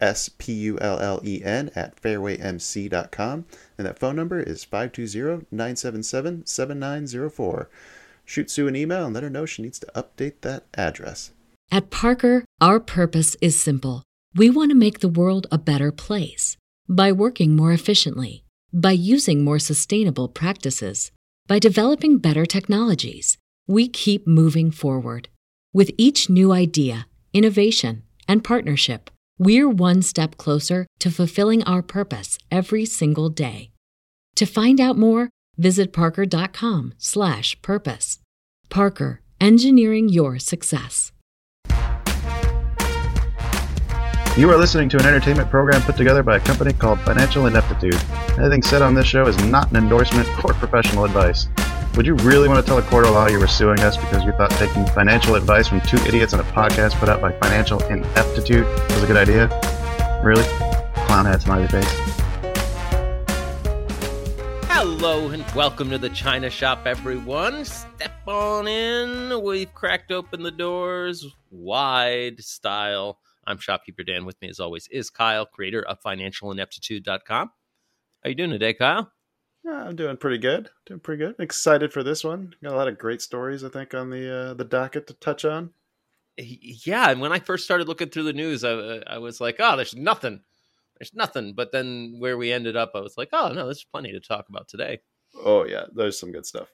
S-P-U-L-L-E-N at fairwaymc.com. And that phone number is 520-977-7904. Shoot Sue an email and let her know she needs to update that address. At Parker, our purpose is simple. We want to make the world a better place by working more efficiently, by using more sustainable practices, by developing better technologies. We keep moving forward. With each new idea, innovation, and partnership, we're one step closer to fulfilling our purpose every single day. To find out more, visit parker.com/purpose. Parker, engineering your success. You are listening to an entertainment program put together by a company called Financial Ineptitude. Anything said on this show is not an endorsement or professional advice. Would you really want to tell a court of law you were suing us because you thought taking financial advice from two idiots on a podcast put out by Financial Ineptitude was a good idea? Really? Clown hat smiley face. Hello and welcome to the China Shop, everyone. Step on in. We've cracked open the doors wide style. I'm Shopkeeper Dan. With me, as always, is Kyle, creator of FinancialIneptitude.com. How you doing today, Kyle? Yeah, I'm doing pretty good. Doing pretty good. Excited for this one. Got a lot of great stories, I think, on the uh, the docket to touch on. Yeah, and when I first started looking through the news, I, I was like, "Oh, there's nothing. There's nothing." But then where we ended up, I was like, "Oh no, there's plenty to talk about today." Oh yeah, there's some good stuff.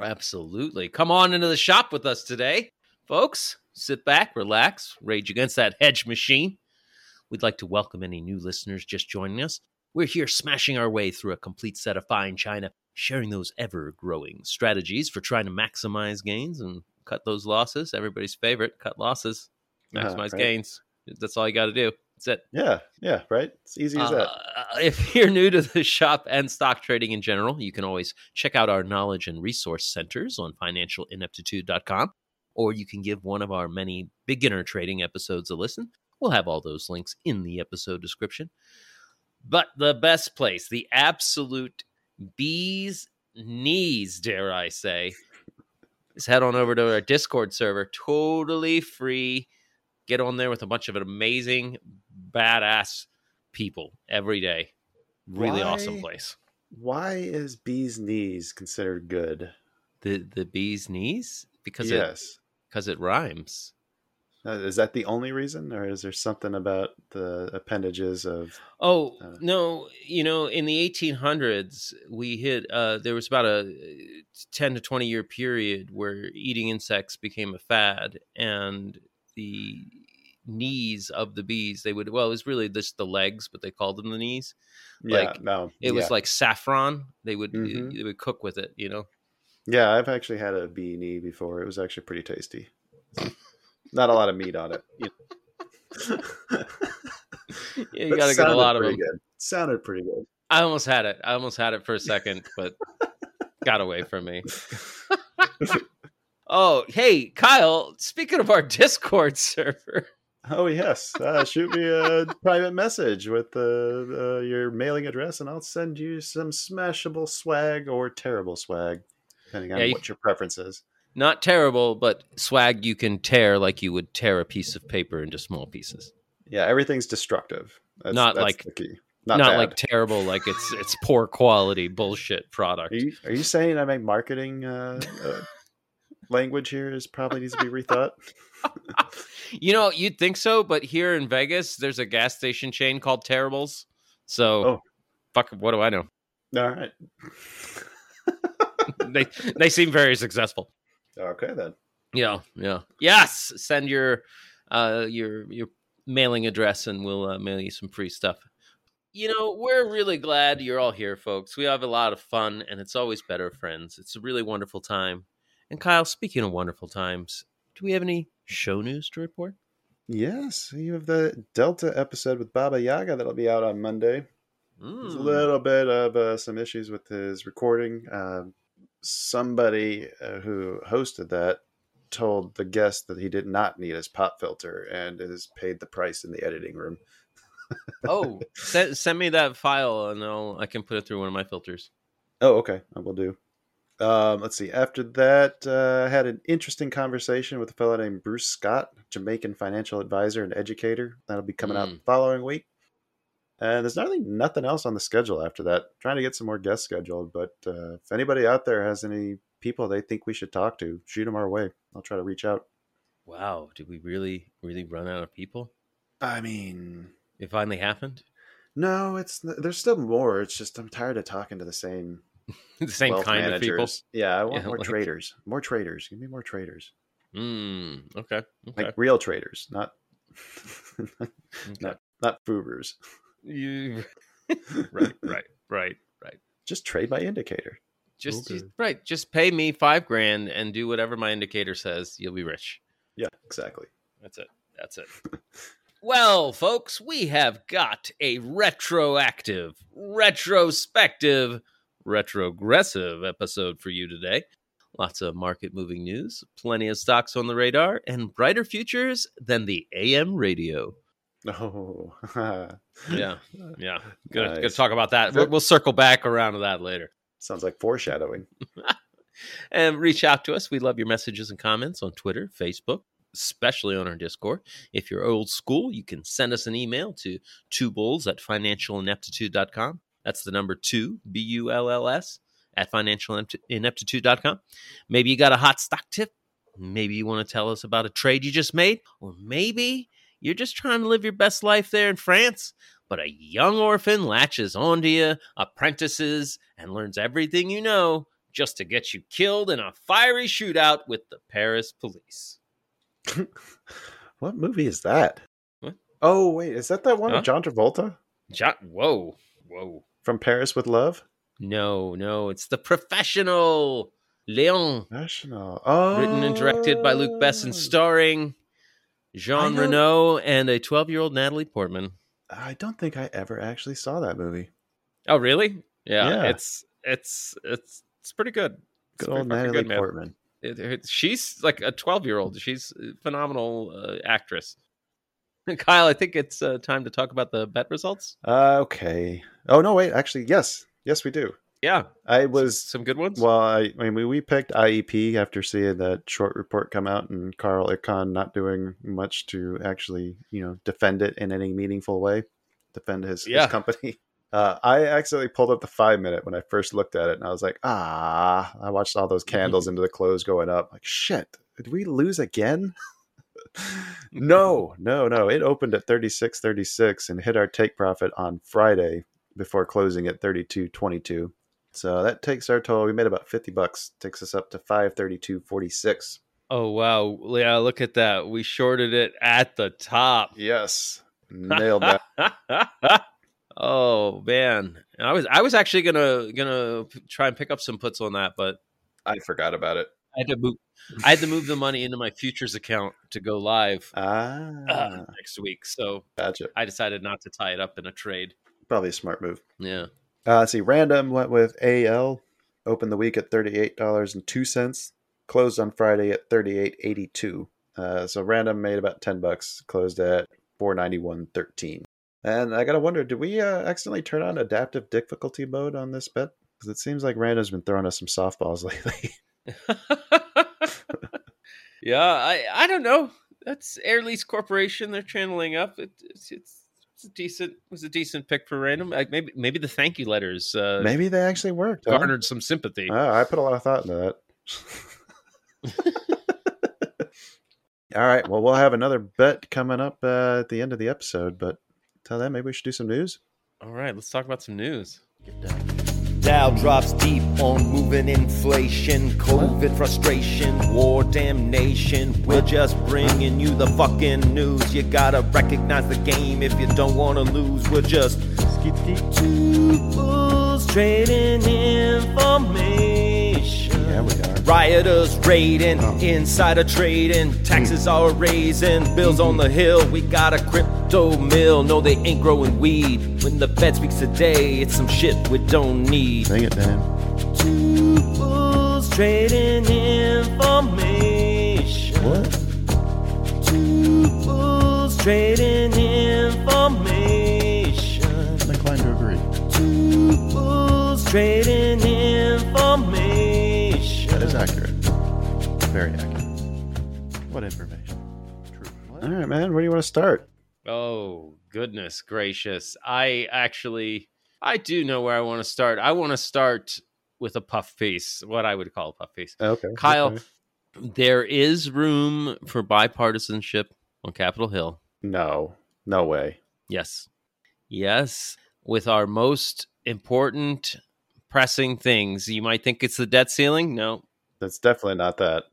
Absolutely. Come on into the shop with us today, folks. Sit back, relax, rage against that hedge machine. We'd like to welcome any new listeners just joining us. We're here smashing our way through a complete set of fine china, sharing those ever growing strategies for trying to maximize gains and cut those losses. Everybody's favorite cut losses, maximize Uh-huh, right. gains. That's all you got to do. That's it. Yeah, yeah, right. It's easy as that. Uh, if you're new to the shop and stock trading in general, you can always check out our knowledge and resource centers on financialineptitude.com, or you can give one of our many beginner trading episodes a listen. We'll have all those links in the episode description. But the best place, the absolute bee's knees, dare I say, is head on over to our Discord server, totally free. Get on there with a bunch of amazing, badass people every day. Really awesome place. Why is bee's knees considered good? The the bee's knees because it yes. because it rhymes. Uh, is that the only reason, or is there something about the appendages of? Oh Uh, no, you know, in the 1800s, we hit. Uh, there was about a 10 to 20 year period where eating insects became a fad, and the knees of the bees they would well it was really just the legs but they called them the knees Yeah, Like, no, it was like saffron they would Mhm. they would cook with it you know yeah. I've actually had a bee knee before. It was actually pretty tasty. Not a lot of meat on it. You- yeah, you gotta get a sounded lot of them pretty Good. Sounded pretty good. i almost had it i almost had it for a second but got away from me oh hey kyle speaking of our discord server Oh yes, uh, shoot me a private message with uh, uh, your mailing address, and I'll send you some smashable swag or terrible swag, depending on Yeah, you- what your preference is. Not terrible but swag you can tear like you would tear a piece of paper into small pieces Yeah, everything's destructive. That's, Not that's like- the key. not, Not, like terrible like it's it's poor quality bullshit product Are you, are you saying I make marketing uh, uh, language here is probably needs to be rethought? You know, you'd think so, but here in Vegas, there's a gas station chain called Terribles. So, Oh. fuck, what do I know? All right. they they seem very successful. Okay then. Yeah, yeah. Yes, send your uh, your your mailing address, and we'll uh, mail you some free stuff. You know, we're really glad you're all here, folks. We have a lot of fun, and it's always better friends. It's a really wonderful time. And Kyle, speaking of wonderful times, do we have any show news to report? Yes, you have the Delta episode with Baba Yaga that'll be out on Monday. There's a Mm. little bit of uh, some issues with his recording. Uh, somebody uh, who hosted that told the guest that he did not need his pop filter and is paid the price in the editing room. Oh, send, send me that file, and I'll I can put it through one of my filters. Oh, okay. I will do. Um, let's see. After that, uh, I had an interesting conversation with a fellow named Bruce Scott, Jamaican financial advisor and educator. That'll be coming out Mm. the following week. And there's really nothing else on the schedule after that. Trying to get some more guests scheduled, but uh, if anybody out there has any people they think we should talk to, shoot them our way. I'll try to reach out. Wow, did we really really run out of people? I mean, It finally happened. no, it's there's still more. It's just I'm tired of talking to the same the same wealth kind of people. Yeah, I want Yeah, more like- traders. More traders. Give me more traders. Mm, okay. Okay. like real traders, not okay. not not Fubers. You right, right, right, right. Just trade my indicator. Just Okay. right. Just pay me five grand and do whatever my indicator says. You'll be rich. Yeah, exactly. That's it. That's it. well, folks, we have got a retroactive, retrospective, retrogressive episode for you today. Lots of market moving news, plenty of stocks on the radar, and brighter futures than the AM radio. Oh, Yeah, yeah. Good. To gonna talk about that. We'll, we'll circle back around to that later. Sounds like foreshadowing. and reach out to us. We love your messages and comments on Twitter, Facebook, especially on our Discord. If you're old school, you can send us an email to two bulls at financialineptitude.com. That's the number two, B U L L S, at financialineptitude.com. Maybe you got a hot stock tip. Maybe you want to tell us about a trade you just made. Or maybe you're just trying to live your best life there in France, but a young orphan latches onto you, apprentices, and learns everything you know just to get you killed in a fiery shootout with the Paris police. what movie is that? What? Oh, wait, is that that one Huh? with John Travolta Jo- whoa, whoa. from Paris with Love? No, no, it's the professional Leon, National. Oh, written and directed by Luc Besson, oh. starring Jean Reno and a 12 year old Natalie Portman. I don't think I ever actually saw that movie. Oh, really? Yeah, Yeah. it's it's it's it's pretty good. It's Good old Natalie man. Portman. It- it- she's like a 12 year old. She's a phenomenal uh, actress. Kyle, I think it's uh, time to talk about the bet results. Uh, okay. Oh no, wait. Actually, yes, yes, we do. Yeah, I was some good ones. Well, I, I mean, we, we picked IEP after seeing that short report come out and Carl Icahn not doing much to actually, you know, defend it in any meaningful way, defend his, Yeah. his company. Uh, I accidentally pulled up the five minute when I first looked at it, and I was like, ah, I watched all those candles into the close going up. Like, shit, did we lose again? no, no, no. It opened at 36.36 and hit our take profit on Friday before closing at 32.22. So that takes our total. We made about 50 bucks. Takes us up to 532.46. oh wow, yeah, look at that. We shorted it at the top. Yes. Nailed that. oh man, I was I was actually gonna gonna try and pick up some puts on that, but I forgot about it. I had to move. I had to move the money into my futures account to go live Ah, uh, next week, so gotcha. I decided not to tie it up in a trade. Probably a smart move. Yeah. Uh, let's see. Random went with AL. Opened the week at $38.02. Closed on Friday at $38.82. Uh, so random made about 10 bucks. Closed at 491.13. And I gotta wonder, did we uh, accidentally turn on adaptive difficulty mode on this bet? Because it seems like random's been throwing us some softballs lately. yeah, I I don't know. That's Air Lease Corporation. They're channeling up. It, it's, it's it's a decent was a decent pick for random. Like maybe maybe the thank you letters uh, Maybe they actually worked. huh? garnered some sympathy. Oh, I put a lot of thought into that. All right. Well, we'll have another bet coming up uh, at the end of the episode, but till then, maybe we should do some news. All right, let's talk about some news. Get down. Dow drops deep on moving inflation, COVID frustration, war damnation. We're just bringing you the fucking news. You gotta recognize the game if you don't wanna lose. We're just two bulls trading information. Yeah, we are. Rioters raiding, Oh. insider trading, taxes mm. are raising, bills on the mm-hmm. hill. We got a crypto mill. No, they ain't growing weed. When the Fed speaks today, it's some shit we don't need. Sing it, Dan. Two bulls trading information. What? Two bulls trading information. I'm inclined to agree. Two bulls trading information. That is accurate. Very accurate. What information? True. All right, man. Where do you want to start? Oh, goodness gracious. I actually I do know where I want to start. I want to start with a puff piece, what I would call a puff piece. Okay. Kyle, okay. there is room for bipartisanship on Capitol Hill. No. No way. Yes. Yes. With our most important pressing things. You might think it's the debt ceiling. No. That's definitely not that.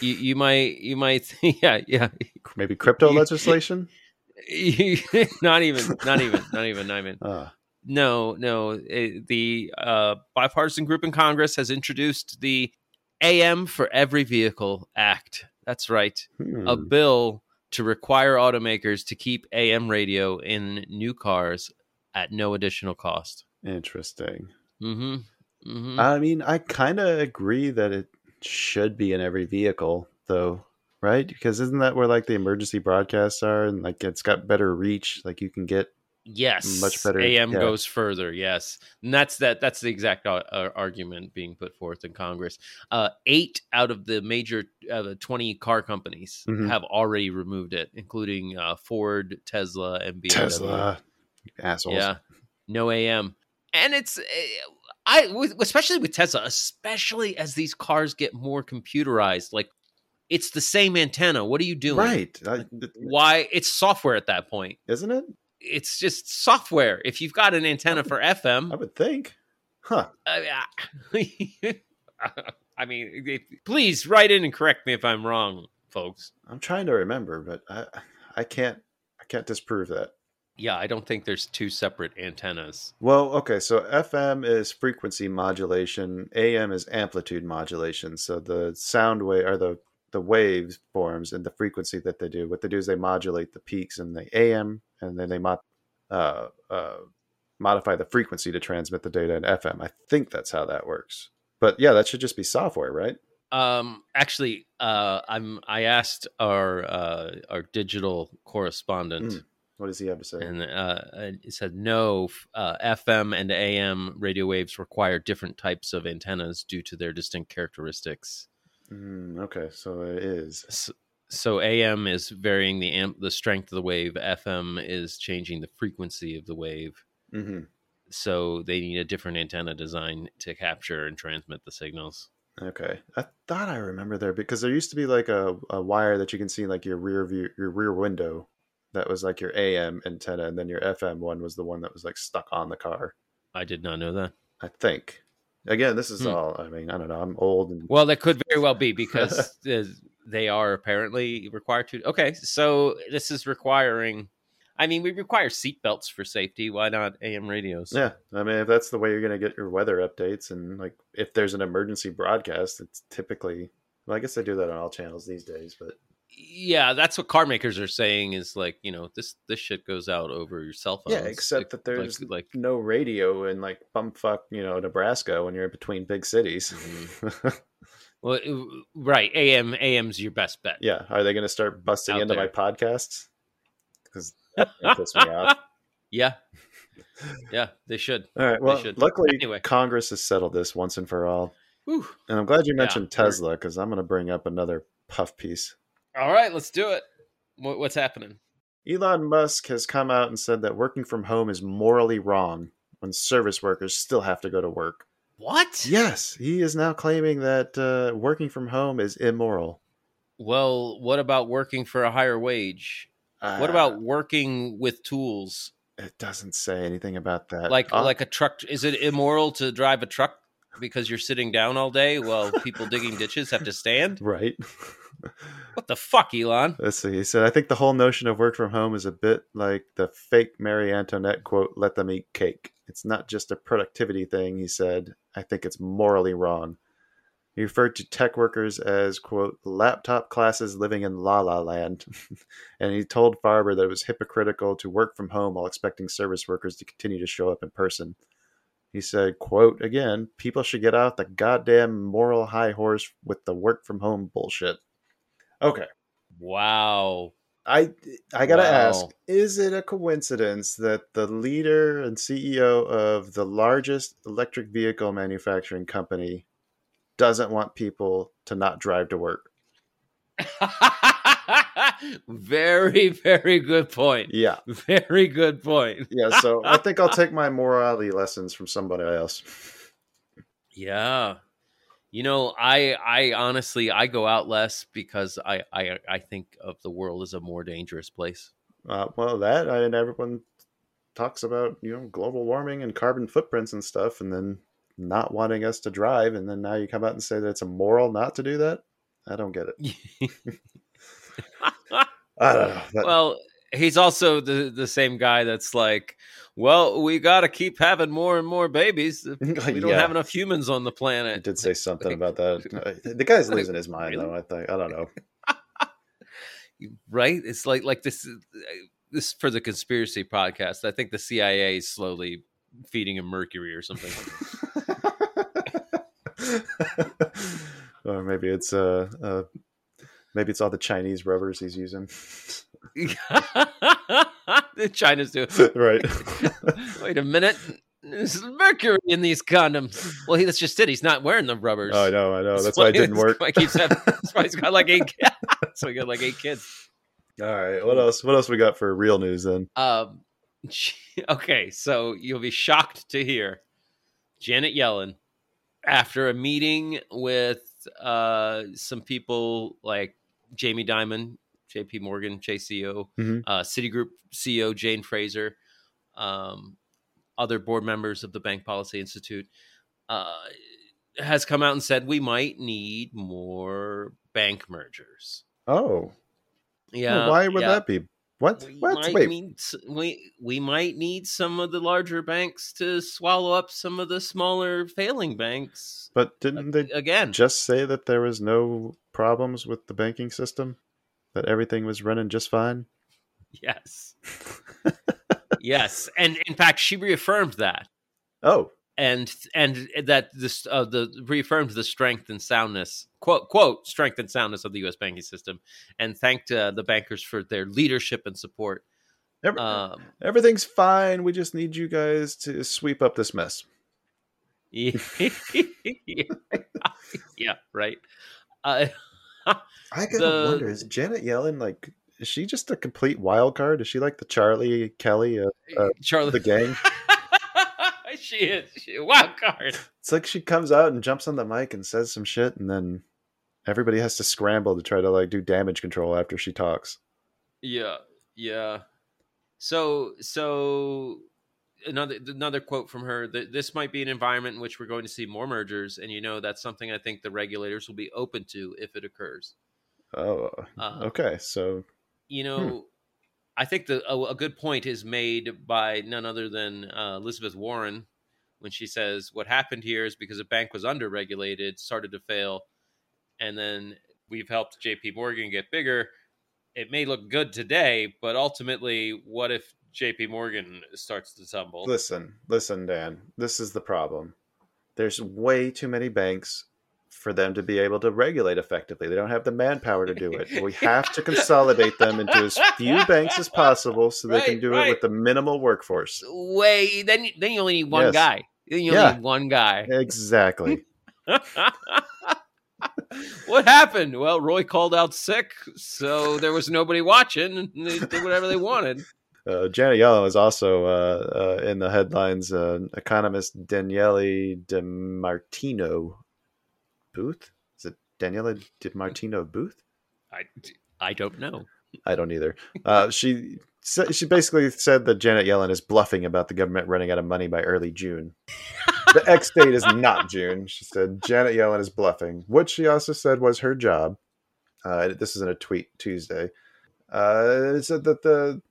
You you might you might yeah, yeah. Maybe crypto You- legislation? not even not even not even not even. Uh, No, no. It, the uh, bipartisan group in Congress has introduced the AM for Every Vehicle Act. That's right. hmm. A bill to require automakers to keep AM radio in new cars at no additional cost. Interesting. Mm-hmm. Mm-hmm. I mean, I kind of agree that it should be in every vehicle, though, right? Because isn't that where like the emergency broadcasts are, and like it's got better reach? Like you can get yes, much better, AM yeah. goes further. Yes, and that's that. That's the exact uh, argument being put forth in Congress. Uh, eight out of the major uh, twenty car companies Mhm. have already removed it, including uh, Ford, Tesla, and BMW. Tesla assholes. Yeah, no AM, and it's. I with, especially with Tesla, especially as these cars get more computerized, like it's the same antenna. What are you doing? right. I, Why? It's software at that point. isn't it? It's just software. If you've got an antenna for FM, I would think. Huh. I, I- mean, if- please write in and correct me if I'm wrong, folks. I'm trying to remember, but I I can't I can't disprove that. Yeah, I don't think there's two separate antennas. Well, okay, so FM is frequency modulation, AM is amplitude modulation. So the sound wave or the the wave forms and the frequency that they do. What they do is they modulate the peaks in the AM, and then they mod, uh, uh, modify the frequency to transmit the data in FM. I think that's how that works. But yeah, that should just be software, right? Um, actually, uh, I'm. I asked our uh, our digital correspondent, Mm. What does he have to say? and uh, he said no. Uh, FM and AM radio waves require different types of antennas due to their distinct characteristics. Mm, okay, so it is. So, so AM is varying the amp, the strength of the wave. FM is changing the frequency of the wave. hmm So they need a different antenna design to capture and transmit the signals. Okay, I thought I remember there because there used to be like a, a wire that you can see in like your rear view, your rear window. That was like your AM antenna, and then your FM one was the one that was like stuck on the car. I did not know that. I think. Again, this is Hmm. all. I mean, I don't know. I'm old and Well, that could very well be because they are apparently required to. Okay, so this is requiring. I mean, we require seatbelts for safety. Why not AM radios? yeah. I mean, if that's the way you're gonna get your weather updates, and like if there's an emergency broadcast, it's typically. Well, I guess they do that on all channels these days, but Yeah, that's what car makers are saying. Is like you know this this shit goes out over your cell phone. yeah. Except that there's like, like no radio in like bumfuck, you know, Nebraska when you're between big cities. Mm-hmm. well, right. AM AM's your best bet. Yeah, are they going to start busting Out into my there. podcasts? Because that pisses me off. yeah, yeah, they should. All right. Well, should. luckily Anyway. Congress has settled this once and for all, Whew. and I'm glad you mentioned we're- Tesla because I'm going to bring up another puff piece. All right, let's do it. What, what's happening? Elon Musk has come out and said that working from home is morally wrong when service workers still have to go to work. What? Yes, he is now claiming that uh, working from home is immoral. Well, what about working for a higher wage? What Uh, about working with tools It doesn't say anything about that. Like Uh, like a truck is it immoral to drive a truck because you're sitting down all day while people digging ditches have to stand? right. What the fuck, Elon? Let's see. He said, I think the whole notion of work from home is a bit like the fake Marie Antoinette quote, let them eat cake. It's not just a productivity thing, he said. I think it's morally wrong. He referred to tech workers as, quote, laptop classes living in la la land. and he told Faber that it was hypocritical to work from home while expecting service workers to continue to show up in person. He said, quote, again, people should get out the goddamn moral high horse with the work from home bullshit. Okay. Wow. I I gotta Wow. ask: Is it a coincidence that the leader and CEO of the largest electric vehicle manufacturing company doesn't want people to not drive to work? very, very good point. Yeah, Very good point. yeah. So I think I'll take my morality lessons from somebody else. Yeah. You know, I I honestly I go out less because I I I think of the world as a more dangerous place. Uh, well, that I, and everyone talks about you know global warming and carbon footprints and stuff, and then not wanting us to drive, and then now you come out and say that it's immoral not to do that. I don't get it. I don't know. That- well, he's also the the same guy that's like, well, we got to keep having more and more babies. We don't Yeah. have enough humans on the planet. I did say something about that. Uh, The guy's losing his mind, really? though. I think I don't know. right? It's like like this this for the conspiracy podcast. I think the CIA is slowly feeding him mercury or something. or maybe it's uh, uh, maybe it's all the Chinese rubbers he's using. The China's doing. right. Wait a minute. There's mercury in these condoms. Well, he, that's just it. He's not wearing the rubbers. Oh, I know. I know. That's why it didn't work. That's why, keeps having, that's why he's got like eight. kids. That's why he got like eight kids. All right. What else? What else we got for real news then? Um, okay, so you'll be shocked to hear Janet Yellen, after a meeting with uh, some people like Jamie Dimon, J.P. Morgan, JCO, Mhm. uh, Citigroup CEO Jane Fraser, um, other board members of the Bank Policy Institute, uh, has come out and said we might need more bank mergers. Oh, Yeah, Well, why would yeah. that be? What? We What? might Wait. need we we might need some of the larger banks to swallow up some of the smaller failing banks but didn't they again. just say that there was no problems with the banking system? That everything was running just fine? yes, yes, and in fact, she reaffirmed that, Oh, and and that this uh, the reaffirmed the strength and soundness quote quote strength and soundness of the U.S. banking system, and thanked uh, the bankers for their leadership and support. every, Um, everything's fine. We just need you guys to sweep up this mess. yeah, right. Uh, I gotta The- wonder: Is Janet Yellen like? Is she just a complete wild card? Is she like the Charlie Kelly of Uh, Charlie, the gang? she is she, wild card. It's like she comes out and jumps on the mic and says some shit, and then everybody has to scramble to try to like do damage control after she talks. Yeah, yeah. So, so another another quote from her: that "This might be an environment in which we're going to see more mergers, and you know that's something I think the regulators will be open to if it occurs." Oh, Uh, okay. So You know, I think the a, a good point is made by none other than uh, Elizabeth Warren when she says what happened here is because a bank was underregulated, started to fail, and then we've helped J.P. Morgan get bigger. It may look good today, but ultimately, what if J.P. Morgan starts to tumble? listen, listen, Dan. This is the problem. There's way too many banks for them to be able to regulate effectively. They don't have the manpower to do it. We have to consolidate them into as few banks as possible so they can Right, do it with the minimal workforce. Way then, then you only need one Yes. guy. Then you only Yeah. need one guy. Exactly. what happened? Well, Roy called out sick, so there was nobody watching, and they did whatever they wanted. Uh, Janet Yellen was also uh, uh, in the headlines. Uh, economist Danielle DiMartino Booth? Is it Danielle DiMartino Booth? I, I don't know. I don't either. Uh, she she basically said that Janet Yellen is bluffing about the government running out of money by early June. the X date is not June. She said Janet Yellen is bluffing. What she also said was her job. Uh, this is in a tweet Tuesday. Uh, it said that the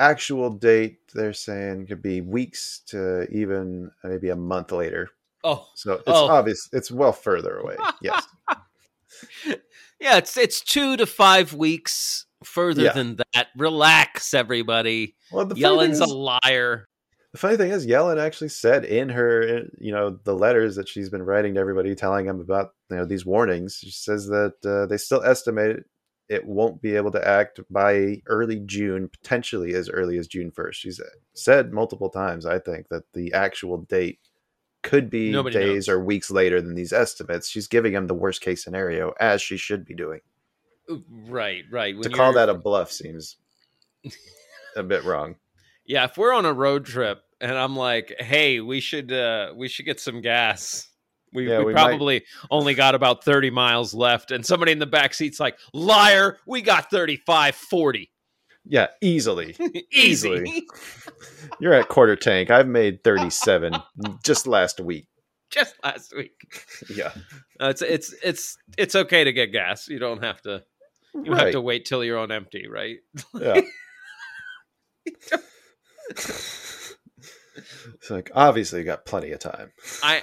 actual date they're saying could be weeks to even maybe a month later. Oh, So it's Oh. obvious. It's well further away. Yes. yeah. It's it's two to five weeks further Yeah. than that. Relax, everybody. Well, the Yellen's a liar. The funny thing is, Yellen actually said in her, you know, the letters that she's been writing to everybody, telling them about, you know, these warnings. She says that uh, they still estimate it won't be able to act by early June, potentially as early as June first. She's said multiple times, I think, that the actual date could be Nobody days knows. or weeks later than these estimates. She's giving them the worst case scenario, as she should be doing. Right, right. to call that a bluff seems a bit wrong. yeah. If we're on a road trip and I'm like, hey, we should uh we should get some gas. We, Yeah, we, we might- probably only got about 30 miles left and somebody in the back seat's like liar we got 35 40 Yeah, easily. easy Easily. You're at quarter tank. I've made 37 just last week. just last week Yeah. Uh, it's it's it's it's okay to get gas you don't have to you don't have to wait till you're on empty right Yeah. it's like obviously you got plenty of time. I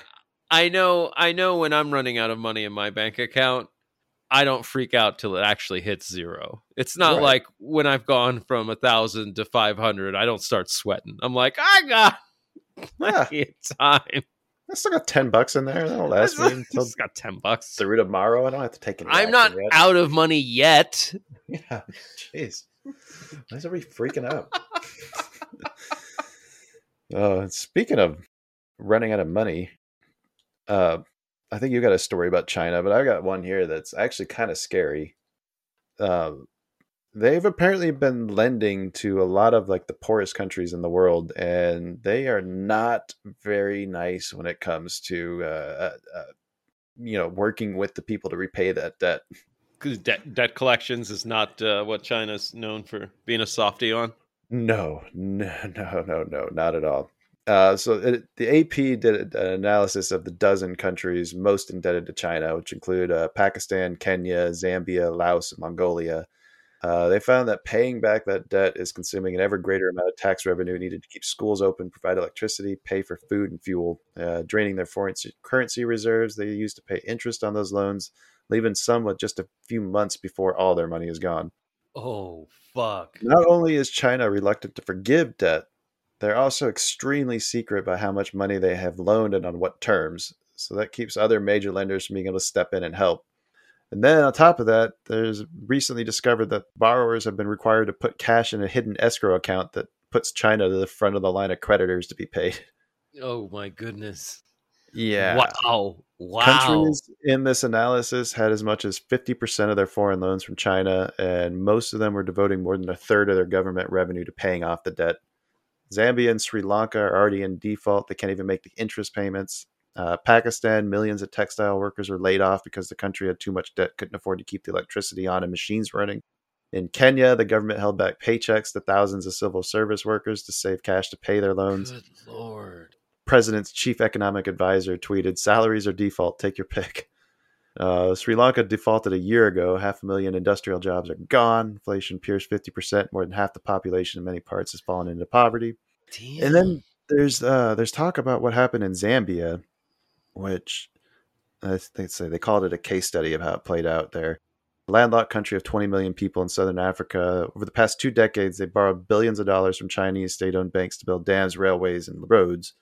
I know I know when I'm running out of money in my bank account, I don't freak out till it actually hits zero. It's not Right. like when I've gone from a thousand to five hundred, I don't start sweating. I'm like, I got Yeah, plenty of time. I still got 10 bucks in there. That'll last me I until just got ten bucks. through tomorrow. I don't have to take any I'm not yet. out of money yet. Yeah. Jeez. Why is everybody freaking out? Oh, uh, and speaking of running out of money, uh, I think you got a story about China, but I got one here that's actually kind of scary. Uh, they've apparently been lending to a lot of like the poorest countries in the world, and they are not very nice when it comes to uh, uh, uh, you know working with the people to repay that debt. Because debt, debt collections is not uh, what China's known for being a softie on. No, no, no, no, no, not at all. Uh, so it, the AP did an analysis of the dozen countries most indebted to China, which include uh, Pakistan, Kenya, Zambia, Laos, and Mongolia. Uh, they found that paying back that debt is consuming an ever greater amount of tax revenue needed to keep schools open, provide electricity, pay for food and fuel, uh, draining their foreign currency reserves they use to pay interest on those loans, leaving some with just a few months before all their money is gone. Oh fuck! Not only is China reluctant to forgive debt, they're also extremely secret about how much money they have loaned and on what terms. So that keeps other major lenders from being able to step in and help. And then on top of that, there's recently discovered that borrowers have been required to put cash in a hidden escrow account that puts China to the front of the line of creditors to be paid. Oh my goodness! Yeah. Wow! Wow! Countries in this analysis had as much as 50% of their foreign loans from China, and most of them were devoting more than a third of their government revenue to paying off the debt. Zambia and Sri Lanka are already in default. They can't even make the interest payments. Uh, Pakistan, millions of textile workers were laid off because the country had too much debt, couldn't afford to keep the electricity on and machines running. In Kenya, the government held back paychecks to thousands of civil service workers to save cash to pay their loans Good lord! president's chief economic advisor tweeted, "Salaries are default. Take your pick." Uh, Sri Lanka defaulted a year ago. Half a million industrial jobs are gone. Inflation pierced fifty percent. More than half the population in many parts has fallen into poverty. Damn. And then there's uh, there's talk about what happened in Zambia, which I think they say they called it a case study of how it played out there. A landlocked country of 20 million people in southern Africa. Over the past two decades, they borrowed billions of dollars from Chinese state-owned banks to build dams, railways, and roads.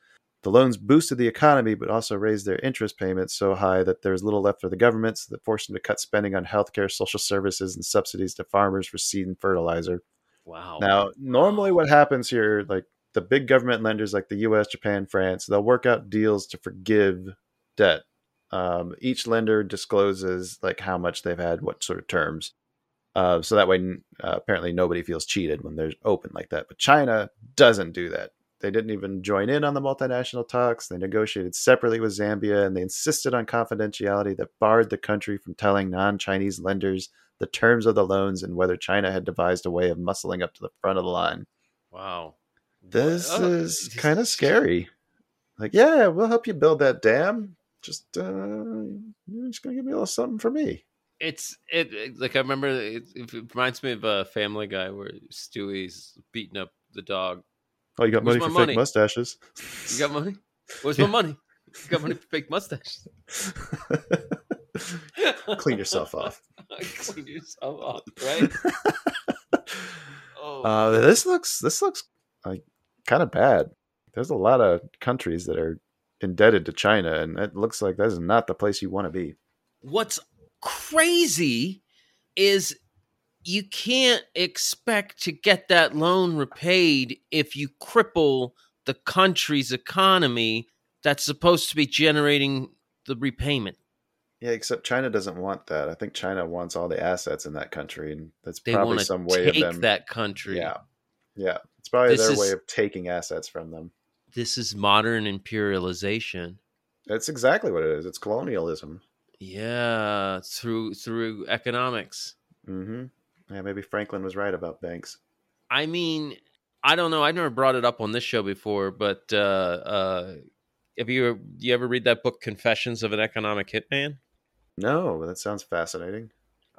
The loans boosted the economy, but also raised their interest payments so high that there was little left for the governments that forced them to cut spending on healthcare, social services, and subsidies to farmers for seed and fertilizer. wow! Now, normally what happens here, like the big government lenders like the US, Japan, France, they'll work out deals to forgive debt. Um, each lender discloses like how much they've had, what sort of terms. Uh, so that way, uh, apparently, nobody feels cheated when they're open like that. But China doesn't do that. They didn't even join in on the multinational talks. They negotiated separately with Zambia and they insisted on confidentiality that barred the country from telling non Chinese lenders the terms of the loans and whether China had devised a way of muscling up to the front of the line. Wow. This Oh, is kind of scary. Like, yeah, we'll help you build that dam. Just, uh, you're just gonna give me a little something for me. It's it, it- like I remember it, it reminds me of a Family Guy where Stewie's beating up the dog. Oh, you got Where's money for money? fake mustaches. You got money? Where's Yeah. my money? You got money for fake mustaches? Clean yourself off. Clean yourself off, right? Oh, Uh, this looks this looks like kind of bad. There's a lot of countries that are indebted to China, and it looks like that is not the place you want to be. what's crazy is you can't expect to get that loan repaid if you cripple the country's economy that's supposed to be generating the repayment. Yeah, except China doesn't want that. I think China wants all the assets in that country, and that's They probably some way of them. that country. Yeah, yeah, it's probably This their way of taking assets from them. This is modern imperialization. That's exactly what it is. It's colonialism. Yeah, through through economics. hmm Yeah, maybe Franklin was right about banks. I mean, I don't know. I've never brought it up on this show before, but uh, uh, have you you ever read that book, Confessions of an Economic Hitman? No, that sounds fascinating.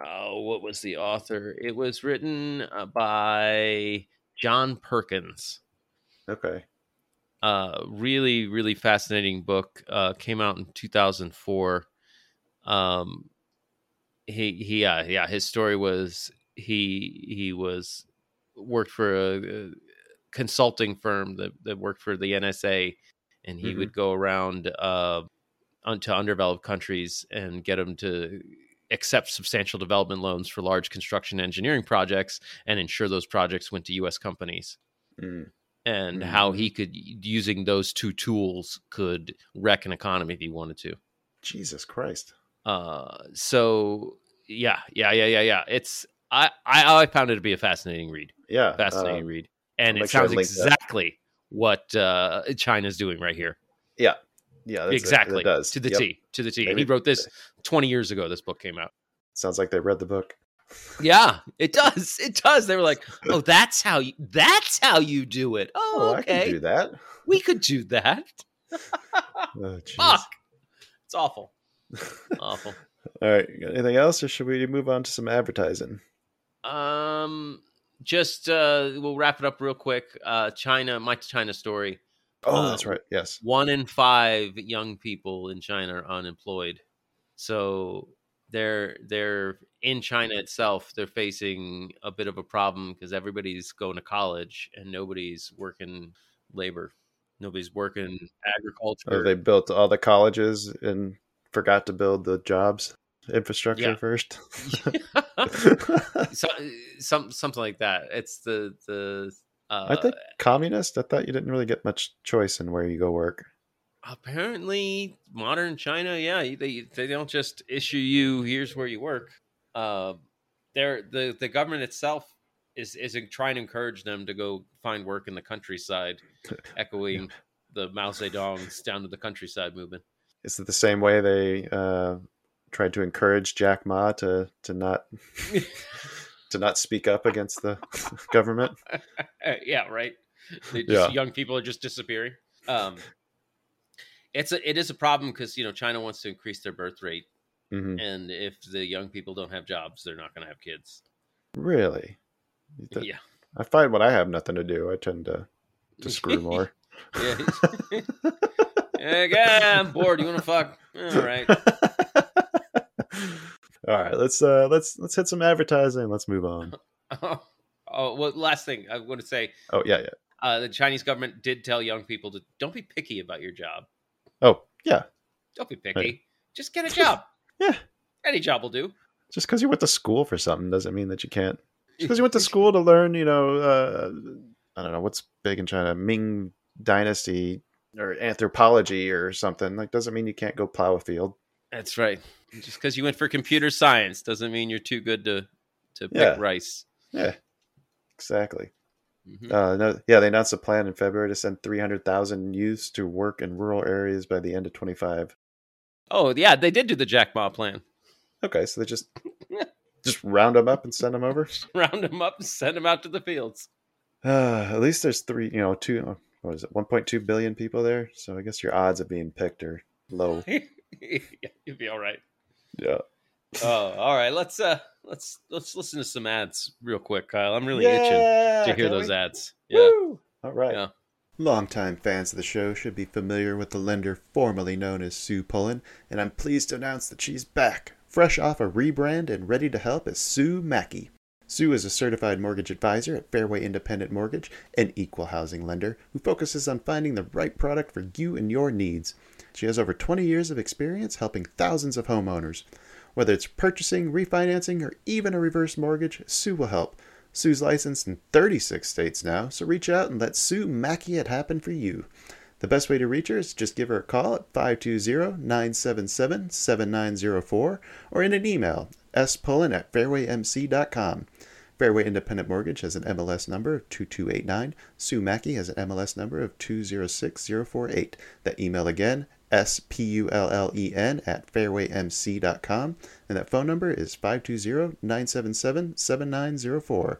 Oh, what was the author? It was written uh, by John Perkins. Okay. Uh, really, really fascinating book. Uh, came out in 2004. Um, he, he, yeah, yeah. His story was he he was worked for a, a consulting firm that that worked for the NSA, and he Mhm. would go around uh, to undeveloped countries and get them to accept substantial development loans for large construction engineering projects and ensure those projects went to U.S. companies Mm. and how Mhm. he could using those two tools could wreck an economy if he wanted to. Jesus Christ. Uh, so yeah, yeah, yeah, yeah, yeah. It's I I, I found it to be a fascinating read, Yeah. fascinating uh, read, and I'll it make sure I sounds that. exactly what uh, China's doing right here. yeah. Yeah. That's exactly It, does. to the Yep. T, to the T. Maybe- he wrote this twenty years ago. This book came out. Sounds like they read the book. Yeah, it does. It does. They were like, "Oh, that's how you. That's how you do it. Oh, Oh, I okay. can do that. We could do that. Oh. Fuck. It's awful. awful. All right. Anything else, or should we move on to some advertising? Um, just uh, we'll wrap it up real quick. Uh, China, my China story. Oh, Uh, that's right. Yes. One in five young people in China are unemployed. So they're they're in China itself. They're facing a bit of a problem because everybody's going to college and nobody's working labor. Nobody's working agriculture. Oh, they built all the colleges and forgot to build the jobs infrastructure Yeah. first. so, some something like that. It's the the. Uh, I think communist. I thought you didn't really get much choice in where you go work. apparently modern China, yeah, they they don't just issue you here's where you work. Uh, they're the the government itself is is trying to encourage them to go find work in the countryside, echoing the Mao Zedong's down to the countryside movement. Is it the same way they uh, tried to encourage Jack Ma to to not to not speak up against the government? Yeah, right. Just, Yeah. Young people are just disappearing. Um, it's a, it is a problem because you know China wants to increase their birth rate, hmm and if the young people don't have jobs, they're not going to have kids. Really? You yeah. I find when I have nothing to do, I tend to to screw more. Yeah. yeah, I'm bored. You want to fuck? All right. All right, let's uh let's let's hit some advertising. Let's move on. Oh, well, last thing I want to say Oh yeah, yeah. uh, the Chinese government did tell young people to don't be picky about your job. Oh yeah, Don't be picky. Right. Just get a job. Yeah. Any job will do. just because you went to school for something doesn't mean that you can't. Because you went to school to learn, you know, uh, I don't know what's big in China, Ming Dynasty or anthropology or something, like doesn't mean you can't go plow a field. That's right. Just because you went for computer science doesn't mean you're too good to to pick Yeah. rice. Yeah, exactly. Mhm. Uh, no, yeah, they announced a plan in February to send 300,000 youths to work in rural areas by the end of 25. Oh yeah, they did do the Jack Ma plan. Okay, so they just just round them up and send them over. Round them up and send them out to the fields. Uh, at least there's three, you know, two, what is it, 1.2 billion people there. So I guess your odds of being picked are low. You'd be all right. Yeah. Oh, all right. Let's uh let's let's listen to some ads real quick, Kyle. I'm really itching to hear those we? ads. Yeah. Woo! All right. Yeah. Longtime fans of the show should be familiar with the lender formerly known as Sue Pullen, and I'm pleased to announce that she's back, fresh off a rebrand and ready to help as Sue Mackey. Sue is a certified mortgage advisor at Fairway Independent Mortgage, an equal housing lender who focuses on finding the right product for you and your needs. She has over 20 years of experience helping thousands of homeowners. Whether it's purchasing, refinancing, or even a reverse mortgage, Sue will help. Sue's licensed in 36 states now, so reach out and let Sue Mackey it happen for you. The best way to reach her is just give her a call at 520-977-7904 or in an email, spullen at fairwaymc.com. Fairway Independent Mortgage has an MLS number of 2289. Sue Mackey has an MLS number of 206048. That email again, S-P-U-L-L-E-N at fairwaymc.com. And that phone number is 520-977-7904.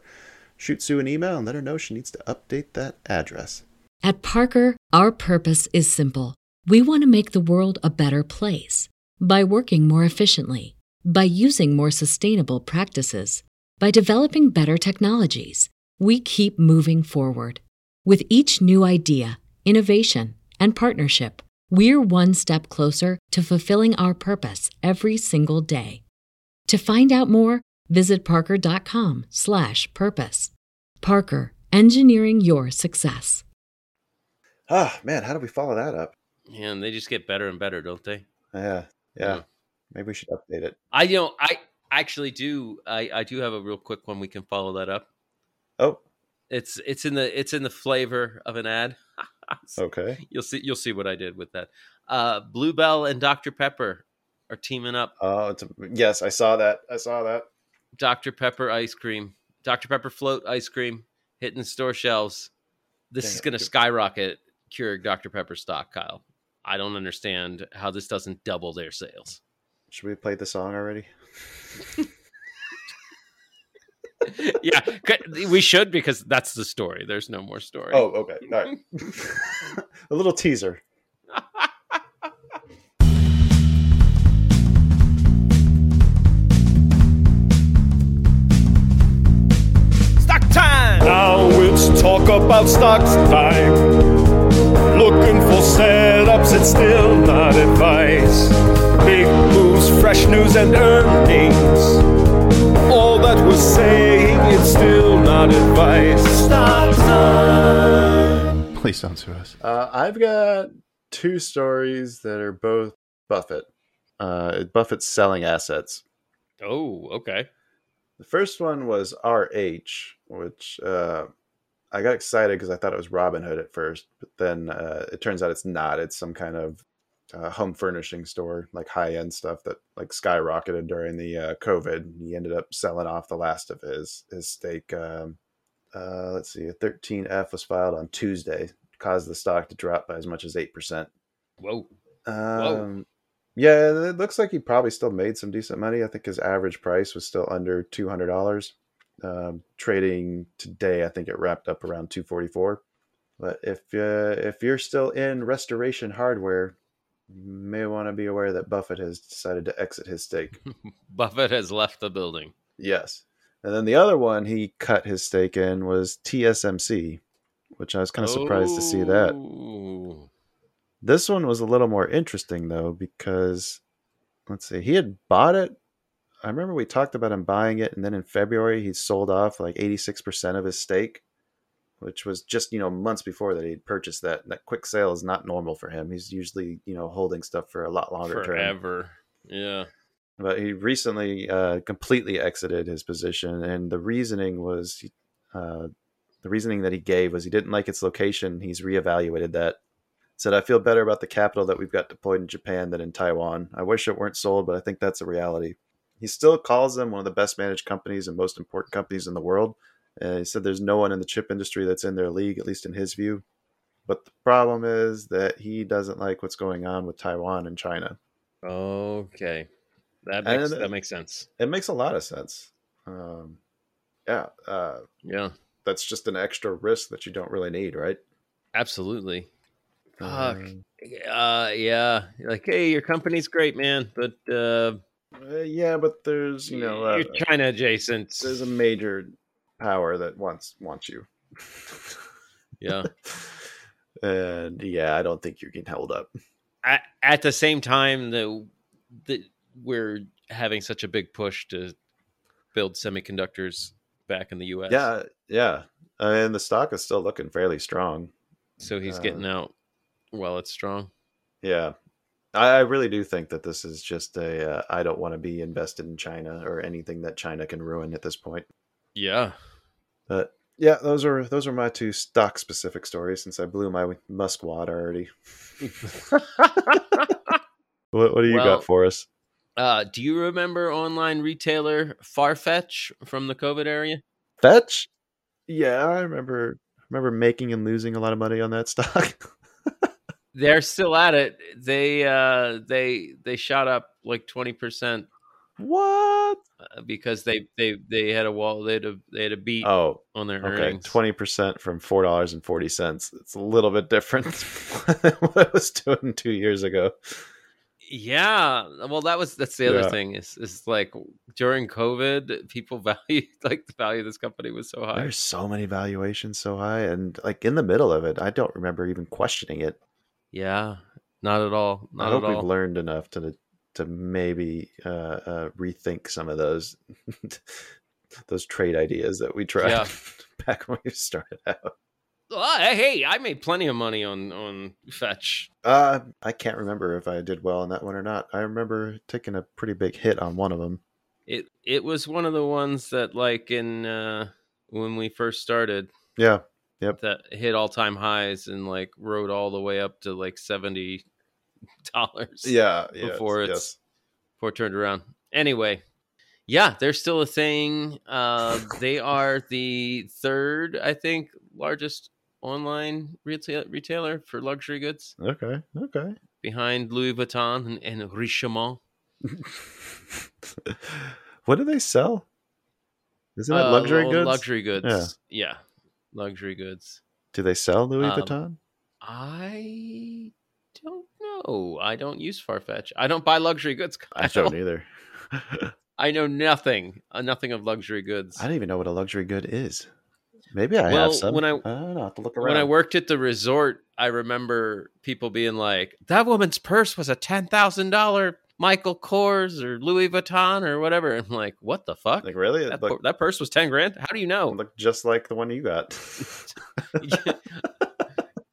Shoot Sue an email and let her know she needs to update that address. At Parker, our purpose is simple. We want to make the world a better place by working more efficiently, by using more sustainable practices, by developing better technologies. We keep moving forward. With each new idea, innovation, and partnership, we're one step closer to fulfilling our purpose every single day. To find out more, visit parker.com/purpose. Parker, engineering your success. Ah, man, how do we follow that up? Yeah, and they just get better and better, don't they? Yeah, yeah. Yeah. Maybe we should update it. I you know, I actually do I I do have a real quick one we can follow that up. Oh, It's it's in the it's in the flavor of an ad. okay. You'll see you'll see what I did with that. Uh Bluebell and Dr. Pepper are teaming up. Oh, it's a, yes, I saw that. I saw that. Dr. Pepper ice cream, Dr. Pepper float ice cream hitting store shelves. This Dang is going to skyrocket Keurig Dr. Pepper stock, Kyle. I don't understand how this doesn't double their sales. Should we play the song already? yeah, we should because that's the story. There's no more story. Oh, okay. All right. a little teaser. Stock time! Now it's talk about stocks time. Looking for setups, it's still not advice. Big moves, fresh news, and earnings. All that we're saying, it's still not advice. Stock time. Please don't sue us. Uh, I've got two stories that are both Buffett. Uh, Buffett's selling assets. Oh, okay. The first one was RH, which uh, I got excited because I thought it was Robinhood at first, but then uh, it turns out it's not. It's some kind of uh, home furnishing store, like high end stuff that like skyrocketed during the uh, COVID. He ended up selling off the last of his his stake. Um, uh, let's see, a 13F was filed on Tuesday, caused the stock to drop by as much as eight percent. Whoa. Um, yeah, it looks like he probably still made some decent money. I think his average price was still under two hundred dollars. Um, trading today, I think it wrapped up around two forty four. But if uh, if you're still in restoration hardware, you may want to be aware that Buffett has decided to exit his stake. Buffett has left the building. yes, and then the other one he cut his stake in was TSMC, which I was kind of surprised to see that. Oh. This one was a little more interesting though because let's see, he had bought it. I remember we talked about him buying it, and then in February he sold off like eighty six percent of his stake, which was just you know months before that he'd purchased that. That quick sale is not normal for him. He's usually you know holding stuff for a lot longer term. Forever. Yeah. But he recently uh, completely exited his position, and the reasoning was uh, the reasoning that he gave was he didn't like its location. He's reevaluated that. Said I feel better about the capital that we've got deployed in Japan than in Taiwan. I wish it weren't sold, but I think that's a reality. He still calls them one of the best managed companies and most important companies in the world. And he said there's no one in the chip industry that's in their league, at least in his view. But the problem is that he doesn't like what's going on with Taiwan and China. Okay. That makes then- that makes sense. It makes a lot of sense. Um, yeah. Uh, Yeah. that's just an extra risk that you don't really need, right? Absolutely. Fuck. Um, Uh, yeah. Like, hey, your company's great, man, but uh, uh, yeah, but there's you know uh, you're China adjacent. there's a major power that wants wants you. Yeah. and yeah, I don't think you can hold up. at, at the same time the, the we're having such a big push to build semiconductors back in the US. Yeah, yeah, and the stock is still looking fairly strong. So he's Uh, getting out while it's strong. Yeah. I, I really do think that this is just a uh, I don't want to be invested in China or anything that China can ruin at this point. Yeah. But yeah, those are those are my two stock specific stories since I blew my muskwad already. What what do you Well- got for us? Uh, do you remember online retailer Farfetch from the COVID area? Fetch? Yeah, I remember remember making and losing a lot of money on that stock. They're still at it. They uh they they shot up like 20% what? uh, because they they they had a wall they had a they had a beat Oh, on their okay. earnings. Twenty percent from four dollars and forty cents. It's a little bit different than what I was doing two years ago. Yeah, well, that was that's the other Yeah. thing is is like during COVID, people valued like the value of this company was so high. There's so many valuations so high, and like in the middle of it, I don't remember even questioning it. Yeah, not at all, I not hope at we've learned enough to to maybe uh, uh, rethink some of those those trade ideas that we tried Yeah. back when we started out. Ah, hey, I made plenty of money on on Fetch. Uh, I can't remember if I did well on that one or not. I remember taking a pretty big hit on one of them. It it was one of the ones that like in uh when we first started Yeah, Yep. that hit all time highs and like rode all the way up to like seventy dollars. yeah, yeah Before it's- yes. before it turned around. Anyway, yeah, they're still a thing. Uh, they are the third, I think, largest online retail retailer for luxury goods, okay, okay. behind Louis Vuitton and, and Richemont. what do they sell? Isn't it Uh, luxury well, goods? Luxury goods. Yeah. Yeah. luxury goods. Do they sell Louis Um, Vuitton? I don't know. I don't use Farfetch. I don't buy luxury goods. I don't either. I know nothing. Uh, nothing of luxury goods. I don't even know what a luxury good is. Maybe I Well, have some. when I- I don't know. I have to look around. when I worked at the resort, I remember people being like, "That woman's purse was a ten thousand dollar Michael Kors or Louis Vuitton or whatever." I'm like, "What the fuck? like really, that, looked, that purse was ten grand? How do you know?" looked just like the one you got.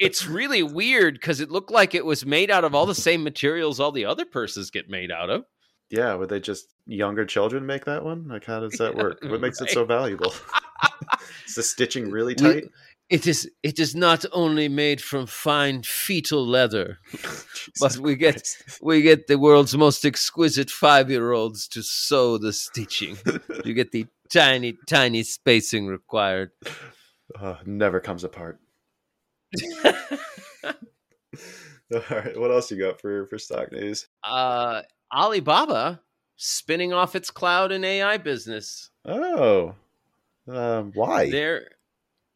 it's really weird because it looked like it was made out of all the same materials all the other purses get made out of. yeah, would they just younger children make that one? Like, how does that work? What makes it so valuable? is the stitching really We- tight? It is. It is not only made from fine fetal leather, but we get Christ. we get the world's most exquisite five year olds to sew the stitching. You get the tiny, tiny spacing required. Uh, never comes apart. All right, what else you got for for stock news? uh, Alibaba spinning off its cloud and AI business. Oh, um, why? They're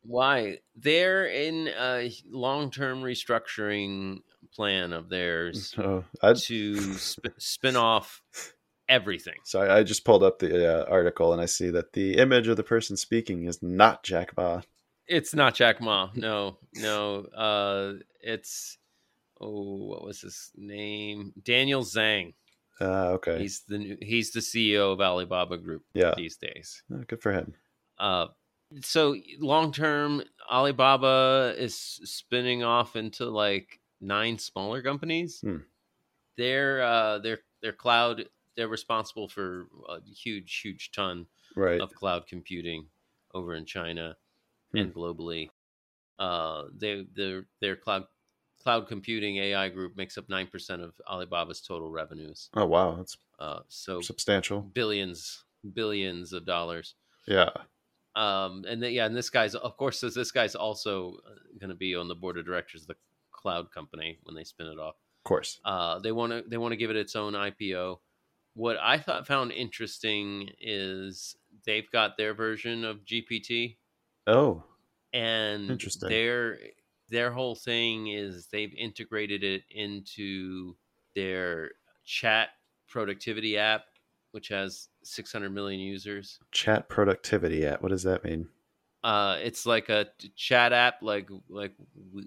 why they're in a long term restructuring plan of theirs Oh, to sp- spin off everything. sorry, I just pulled up the uh, article and I see that the image of the person speaking is not Jack Ma. It's not Jack Ma. No, no. Uh, it's oh, what was his name? Daniel Zhang. Uh, okay, He's the new, he's the CEO of Alibaba Group yeah, these days. Oh, good for him. Uh, so long term, Alibaba is spinning off into like nine smaller companies. Hmm. They're uh, they're they're cloud. They're responsible for a huge, huge ton Right, of cloud computing over in China Hmm. and globally. Uh, they their their cloud cloud computing AI group makes up nine percent of Alibaba's total revenues. oh wow, that's Uh, so substantial. billions, billions of dollars. Yeah, Um, and then, yeah, and this guy's of course this this guy's also going to be on the board of directors of the cloud company when they spin it off. of course. Uh, they want to they want to give it its own IPO. What I thought found interesting is they've got their version of GPT Oh, and Interesting. their their whole thing is they've integrated it into their chat productivity app, which has 600 million users. chat productivity app. what does that mean? Uh, it's like a chat app, like like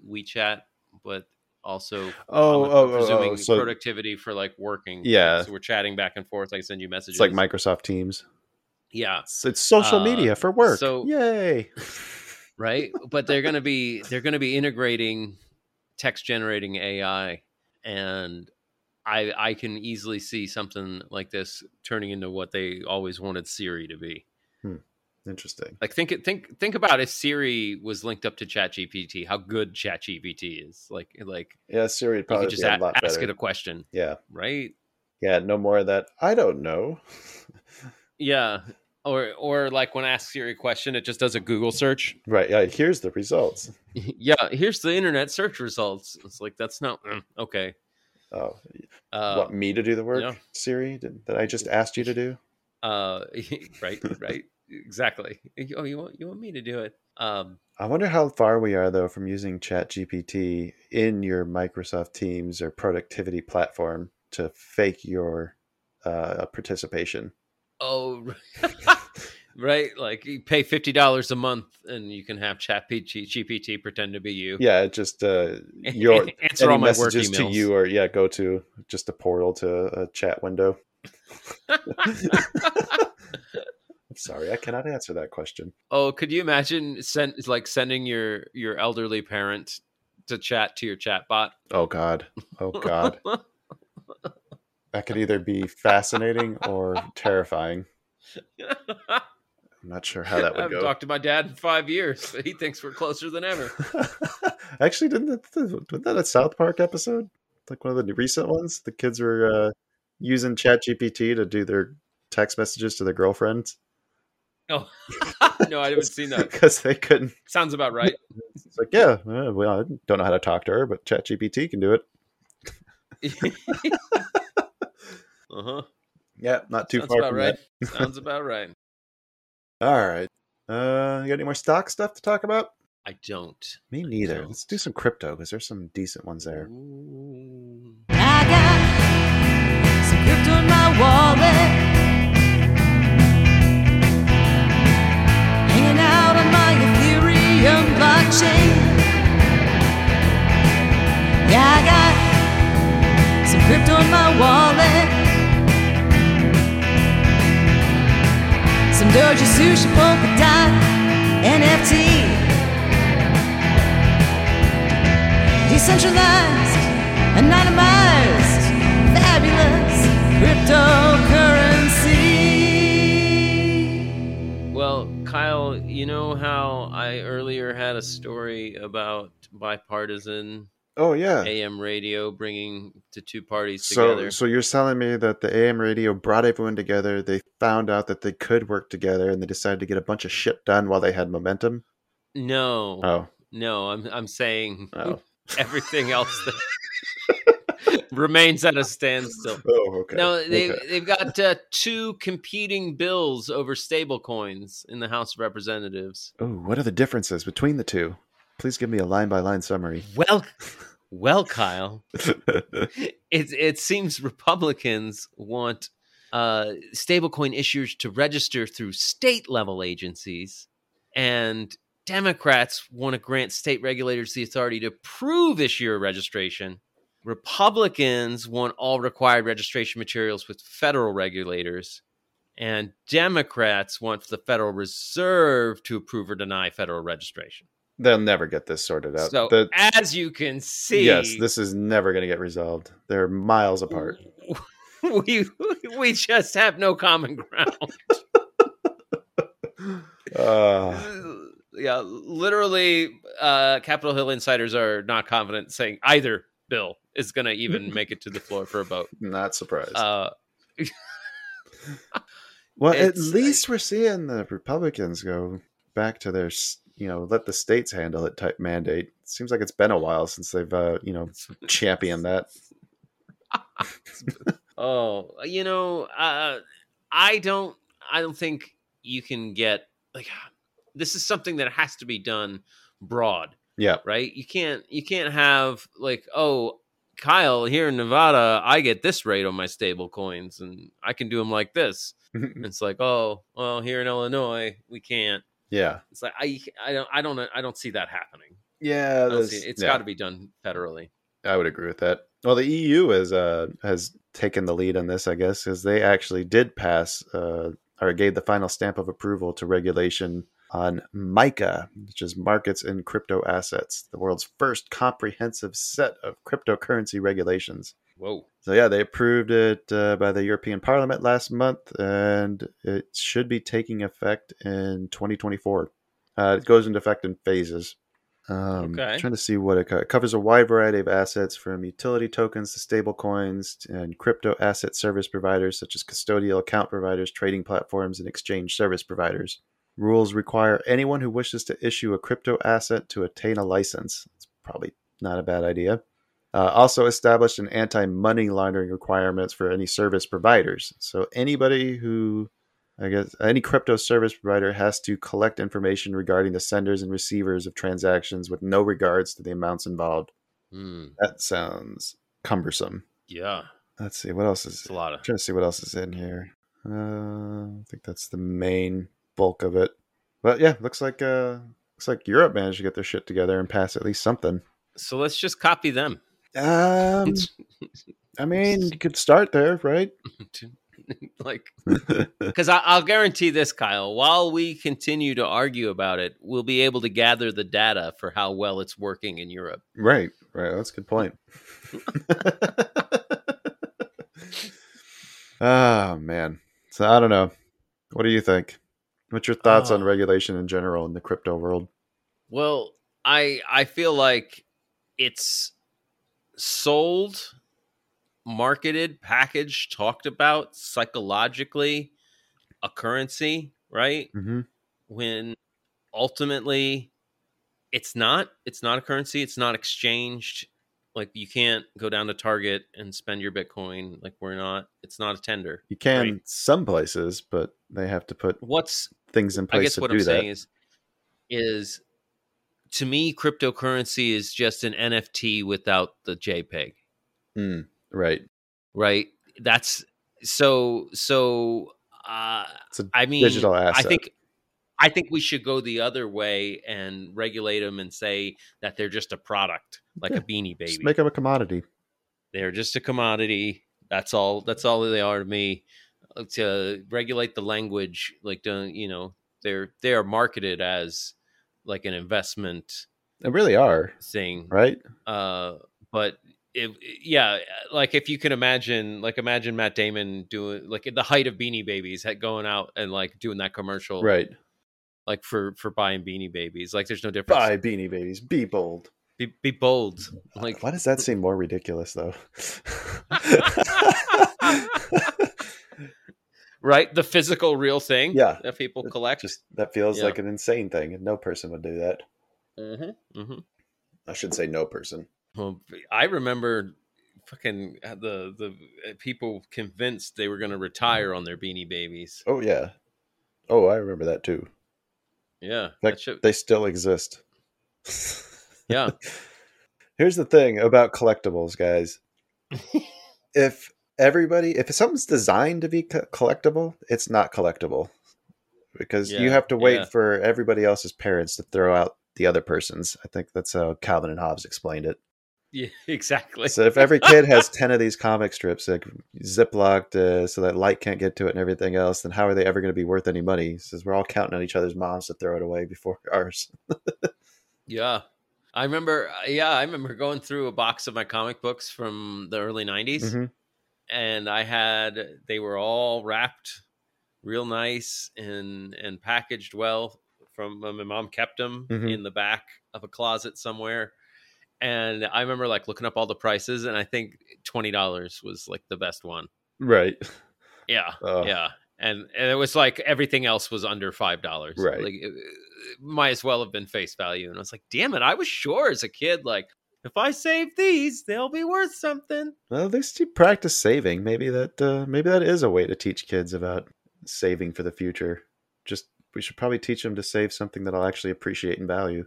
WeChat, but also Oh, oh, oh, presuming oh, so productivity for like working. Yeah. so we're chatting back and forth. I send you messages. it's like Microsoft Teams. Yeah, It's, it's social Uh, media for work. so- Yay! right. but they're gonna be they're gonna be integrating text generating AI, and I I can easily see something like this turning into what they always wanted Siri to be. Interesting. Like think it think think about if Siri was linked up to ChatGPT, how good ChatGPT is. Like like Yeah, Siri would probably could just a ask better. it a question, yeah, right? yeah. No more of that. I don't know. Yeah. Or or like when I ask Siri a question, it just does a Google search. right. Yeah. Here's the results. yeah, here's the internet search results. It's like that's not mm, okay. Oh, Uh, want me to do the work, yeah. Siri? Did, that I just asked you to do? uh, right, right, exactly. Oh, you want you want me to do it? Um, I wonder how far we are though from using ChatGPT in your Microsoft Teams or productivity platform to fake your uh, participation. Oh, right. Like you pay fifty dollars a month, and you can have Chat GPT pretend to be you. Yeah, just uh, your answer all my work messages to you or yeah, go to just a portal to a chat window. I'm sorry, I cannot answer that question. oh, could you imagine send like sending your your elderly parent to chat to your chat bot? Oh God, oh God, that could either be fascinating or terrifying. I'm not sure how that I would haven't go. talked to my dad in five years, but he thinks we're closer than ever. Actually, didn't that, wasn't that a South Park episode? Like one of the recent ones. The kids were uh, using ChatGPT to do their text messages to their girlfriends Oh, no, I haven't seen that. because they couldn't. Sounds about right. It's like, yeah, well, I don't know how to talk to her, but ChatGPT can do it. Uh huh. Yeah, not too Sounds far about from right. Sounds about right. All right. Uh, you got any more stock stuff to talk about? I don't. Me neither. don't. Let's do some crypto because there's some decent ones there. Ooh. I got some crypto in my wallet. Hanging out on my Ethereum blockchain. Yeah, I got some crypto in my wallet. Doji Sushi Polka Dot NFT. Decentralized, anonymized, fabulous cryptocurrency. Well, Kyle, you know how I earlier had a story about bipartisan Oh yeah. AM radio bringing the two parties So, together? so you're telling me that the AM radio brought everyone together. They found out that they could work together, and they decided to get a bunch of shit done while they had momentum. no, Oh, no, I'm I'm saying oh, everything else that remains at a standstill. oh. Okay. No, they Okay. they've got uh, two competing bills over stable coins in the House of Representatives. Oh, what are the differences between the two? Please give me a line by line summary. Well, well, Kyle, it it seems Republicans want uh, stablecoin issuers to register through state level agencies, and Democrats want to grant state regulators the authority to approve issuer registration. Republicans want all required registration materials with federal regulators, and Democrats want the Federal Reserve to approve or deny federal registration. They'll never get this sorted out. So, The- as you can see, yes, this is never going to get resolved. They're miles apart. we we just have no common ground. Uh, yeah, literally, uh, Capitol Hill insiders are not confident saying either bill is going to even make it to the floor for a vote. not surprised. Uh, well, at it's- least we're seeing the Republicans go back to their, s- you know, let the states handle it type mandate. Seems like it's been a while since they've, uh, you know, championed that. oh, you know, uh, I don't, I don't think you can get like. this is something that has to be done broad, Yeah. right? You can't you can't have like, oh, Kyle here in Nevada, I get this rate on my stable coins, and I can do them like this. It's like, oh, well, here in Illinois, we can't. Yeah. It's like I I don't I don't I don't see that happening. Yeah. I don't it's yeah. got to be done federally. I would agree with that. Well, the EU has uh, has taken the lead on this, I guess, because they actually did pass uh, or gave the final stamp of approval to regulation on MICA, which is markets in crypto assets, the world's first comprehensive set of cryptocurrency regulations. Whoa. So yeah, they approved it uh, by the European Parliament last month, and it should be taking effect in 2024. Uh, it goes into effect in phases. Um, Okay. Trying to see what it, co- it covers a wide variety of assets from utility tokens to stable coins and crypto asset service providers such as custodial account providers, trading platforms, and exchange service providers. Rules require anyone who wishes to issue a crypto asset to attain a license. It's probably not a bad idea. Uh, also established an anti-money laundering requirements for any service providers. So anybody who, I guess, any crypto service provider has to collect information regarding the senders and receivers of transactions with no regards to the amounts involved. Hmm. That sounds cumbersome. Yeah. Let's see what else is. It's a lot of I'm trying to see what else is in here. Uh, I think that's the main bulk of it. But yeah, looks like uh, looks like Europe managed to get their shit together and pass at least something. So let's just copy them. Um, I mean, you could start there, right? like because I'll guarantee this, Kyle. While we continue to argue about it, we'll be able to gather the data for how well it's working in Europe. right, right. That's a good point. oh man. So I don't know. What do you think? What's your thoughts on Oh. regulation in general in the crypto world? Well, I I feel like it's sold, marketed, packaged, talked about psychologically a currency, right? Mm-hmm. When ultimately it's not it's not a currency, it's not exchanged. Like you can't go down to Target and spend your Bitcoin. Like we're not it's not a tender. You can Right. some places, but they have to put What's things in I place guess to what do I'm that. saying is, is to me, cryptocurrency is just an NFT without the JPEG, Mm, right. right? That's so so. Uh, I mean, digital asset. I think I think we should go the other way and regulate them and say that they're just a product, like Yeah, a beanie baby. Just make them a commodity. they're just a commodity. That's all. That's all they are to me. Uh, To regulate the language, like don't you know, they're they are marketed as like an investment They really are, thing, right? uh, but it, yeah, like if you can imagine, like imagine Matt Damon doing like at the height of Beanie Babies, going out and like doing that commercial, Right. Like for for buying Beanie Babies, like there's no difference. Buy beanie babies. Be bold. Be, be bold, like Why does that seem more ridiculous though? right, the physical, real thing, Yeah. that people collect. Just that feels Yeah. like an insane thing, and no person would do that. mm-hmm, mm-hmm. I should say no person. Well, I remember fucking uh, the the uh, people convinced they were going to retire on their Beanie Babies. Oh yeah. Oh, I remember that too. Yeah, that should, they still exist. yeah. Here's the thing about collectibles, guys. if everybody, if something's designed to be co- collectible, it's not collectible because you have to wait yeah. for everybody else's parents to throw out the other person's. I think that's how Calvin and Hobbes explained it. Yeah, exactly. So if every kid has 10 of these comic strips like ziplocked uh, so that light can't get to it and everything else then how are they ever going to be worth any money since we're all counting on each other's moms to throw it away before ours yeah. I remember uh, yeah, I remember going through a box of my comic books from the early 90s Mhm. And I had they were all wrapped real nice and and packaged well from uh, my mom kept them Mhm. in the back of a closet somewhere and I remember like looking up all the prices and I think $20 was like the best one. right Yeah. Oh. Yeah. And and it was like everything else was under five dollars. Right. Like it, it might as well have been face value. And I was like, damn it, I was sure as a kid, like, if I save these, they'll be worth something. well at least you practice saving maybe that uh, maybe that is a way to teach kids about saving for the future just we should probably teach them to save something that I'll actually appreciate and value.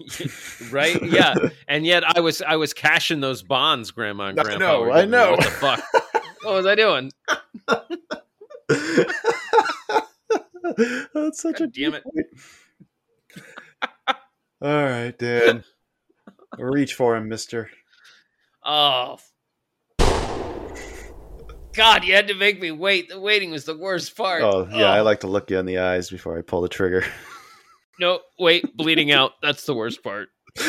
right? Yeah. And yet I was I was cashing those bonds, Grandma and I Grandpa. know, I know. What the fuck? what was I doing? That's such a damn it. All right, Dan. Reach for him, mister. Oh. God, you had to make me wait. The waiting was the worst part. Oh, yeah, I oh. like to look you in the eyes before I pull the trigger. No, wait, bleeding out. That's the worst part.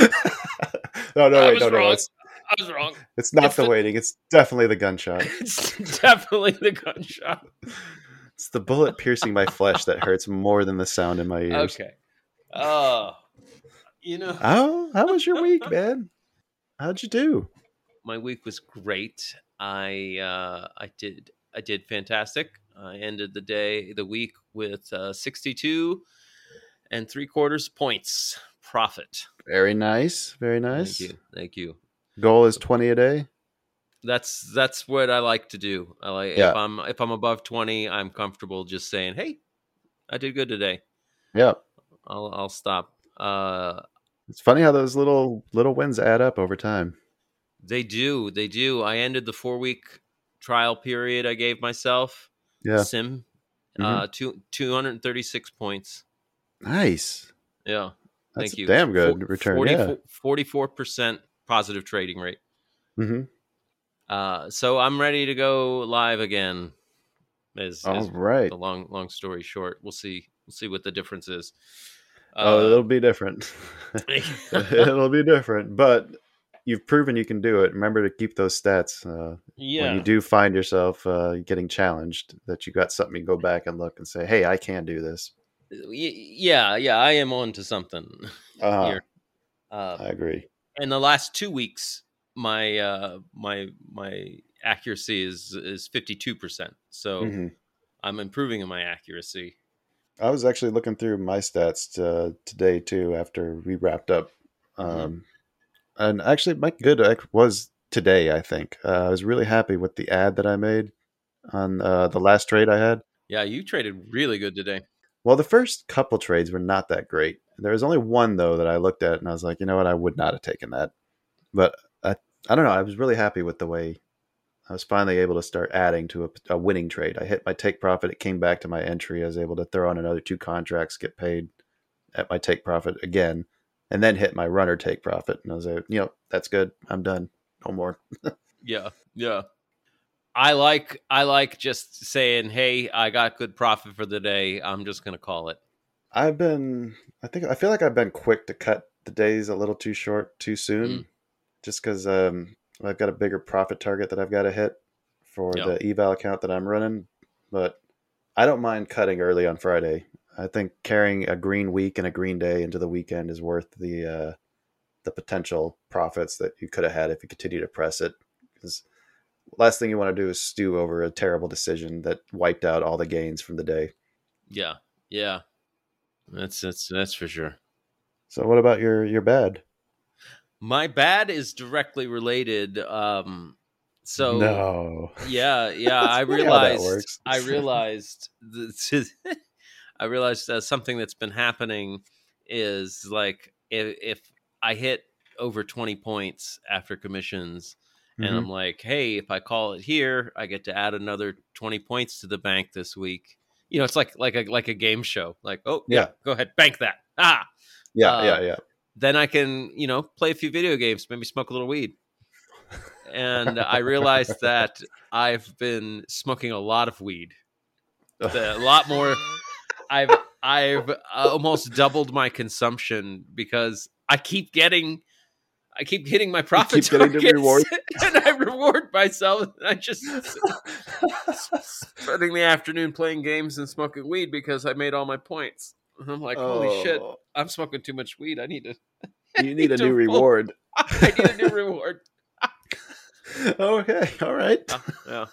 no, no, I wait, was no, no. It's, I was wrong. it's not It's the the- waiting. It's definitely the gunshot. It's definitely the gunshot. It's the bullet piercing my flesh that hurts more than the sound in my ears. Okay. Oh, you know, How how was your week, man? How'd you do? my week was great. I uh, I did I did fantastic. I ended the day the week with uh, sixty two and three quarters points profit. Very nice. Very nice. Thank you, thank you. Goal is twenty a day. That's that's what I like to do. I like Yeah. if I'm if I'm above twenty, I'm comfortable just saying, "Hey, I did good today." Yeah. I'll I'll stop. Uh, It's funny how those little little wins add up over time. They do. They do. I ended the four week trial period I gave myself. Yeah. Sim. Mhm. Uh, two, 236 points. Nice. Yeah. That's Thank you. damn good Four- return. 44, 44% positive trading rate. Hmm Uh, so I'm ready to go live again. Is, All is right. the long long story short. We'll see. We'll see what the difference is. Oh, Uh, it'll be different. it'll be different, but you've proven you can do it. Remember to keep those stats. Uh, yeah. When you do find yourself uh, getting challenged, that you got something to go back and look and say, "Hey, I can do this." Y- yeah. Yeah. I am on to something Uh, here. Uh, I agree. in the last two weeks, my uh, my my accuracy is is fifty two percent. So hmm I'm improving in my accuracy. I was actually looking through my stats uh, today too after we wrapped up, um, and actually my good was today. I think uh, I was really happy with the ad that I made on uh, the last trade I had. Yeah, you traded really good today. Well, the first couple trades were not that great. There was only one though that I looked at and I was like, you know what, I would not have taken that. But I, I don't know. I was really happy with the way I was finally able to start adding to a, a winning trade. I hit my take profit. It came back to my entry. I was able to throw on another two contracts, get paid at my take profit again, and then hit my runner take profit. And I was like, you know, that's good. I'm done. No more. Yeah, yeah. I like I like just saying, "Hey, I got good profit for the day. I'm just gonna call it." I've been, I think, I feel like I've been quick to cut the days a little too short too soon, Mm. just because um, I've got a bigger profit target that I've got to hit for Yeah. the eval account that I'm running. But I don't mind cutting early on Friday. I think carrying a green week and a green day into the weekend is worth the uh, the potential profits that you could have had if you continue to press it. Because last thing you want to do is stew over a terrible decision that wiped out all the gains from the day. Yeah, yeah. That's that's that's for sure. So what about your your bad? My bad is directly related. Um, so no. yeah, yeah. I That's funny how that realized. I realized. That, I realized uh, something that's been happening is like if, if I hit over twenty points after commissions, and Mhm. I'm like, hey, if I call it here, I get to add another twenty points to the bank this week. You know, it's like like a like a game show. Like, oh yeah, Yeah. go ahead, bank that. Ah, yeah, uh, yeah, yeah. Then I can, you know, play a few video games, maybe smoke a little weed. And I realized that I've been smoking a lot of weed, a lot more. I've I've uh, almost doubled my consumption because I keep getting, I keep hitting my profit keep getting the targets, reward. and I reward myself. And I just spending the afternoon playing games and smoking weed because I made all my points. I'm like, holy shit, Oh, I'm smoking too much weed. I need to. You need a new reward. I need a new reward. okay, all right. Uh, yeah.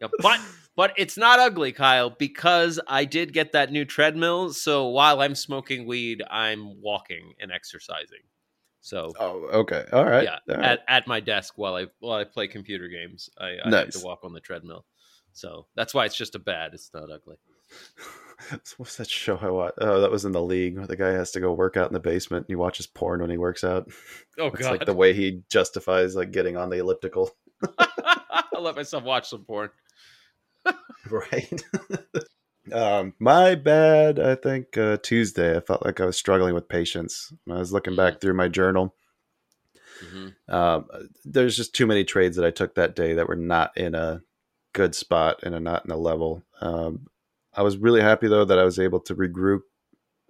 Yeah, But but it's not ugly, Kyle, because I did get that new treadmill. So while I'm smoking weed, I'm walking and exercising. So Oh, okay. All right. yeah, all right. at, at my desk while I while I play computer games, I, I have to walk on the treadmill. So that's why it's just a bad. It's not ugly. What's that show I watched? Oh, that was in the league where the guy has to go work out in the basement and he watches porn when he works out. Oh god. It's like the way he justifies like getting on the elliptical. I'll let myself watch some porn. right. um, my bad. I think uh, Tuesday. I felt like I was struggling with patience. When I was looking back through my journal. Mhm. Um, there's just too many trades that I took that day that were not in a good spot and are not in a level. Um, I was really happy though that I was able to regroup.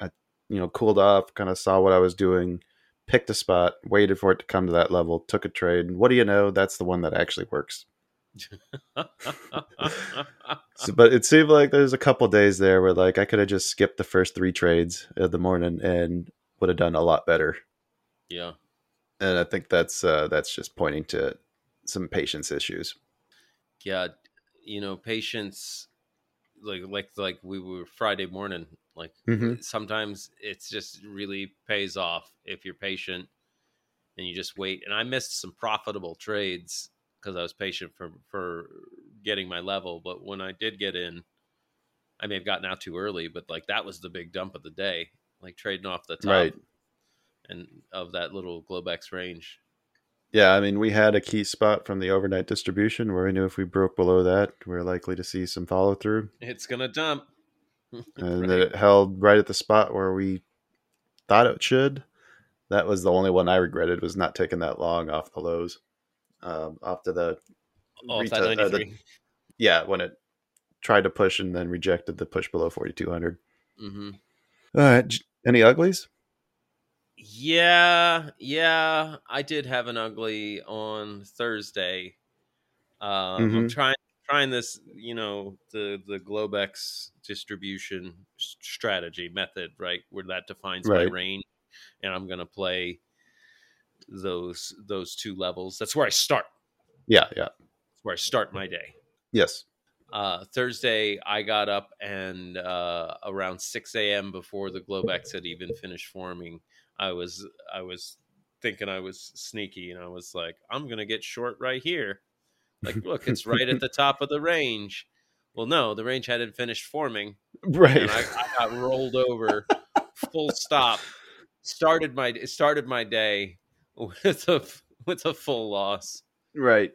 I, you know, cooled off, kind of saw what I was doing, picked a spot, waited for it to come to that level, took a trade. And what do you know? That's the one that actually works. So, but it seemed like there's a couple days there where like I could have just skipped the first three trades of the morning and would have done a lot better. yeah. And I think that's uh, that's just pointing to some patience issues. yeah you know patience like like like we were friday morning like Mhm. sometimes it's just really pays off if you're patient and you just wait and i missed some profitable trades because i was patient for for getting my level but when i did get in i may have gotten out too early but like that was the big dump of the day like trading off the top Right. and of that little globex range Yeah, I mean we had a key spot from the overnight distribution where we knew if we broke below that, we are likely to see some follow through, it's gonna dump and Right. that it held right at the spot where we thought it should. That was the only one I regretted was not taking that long off the lows, um, off to the that retail- uh, the- yeah when it tried to push and then rejected the push below 4200 mm-hmm. all right any uglies Yeah, yeah, I did have an ugly on Thursday. Um, I'm Mhm. trying trying this, you know, the the Globex distribution strategy method, right, where that defines my range, and I'm gonna play those those two levels. That's where I start. yeah yeah That's where I start my day. yes Uh, Thursday, I got up and uh, around 6 a.m. before the Globex had even finished forming, I was I was thinking I was sneaky, and I was like, I'm gonna get short right here. Like, look, it's right at the top of the range. Well, no, the range hadn't finished forming, right and I, I got rolled over. Full stop. Started my started my day with a with a full loss. right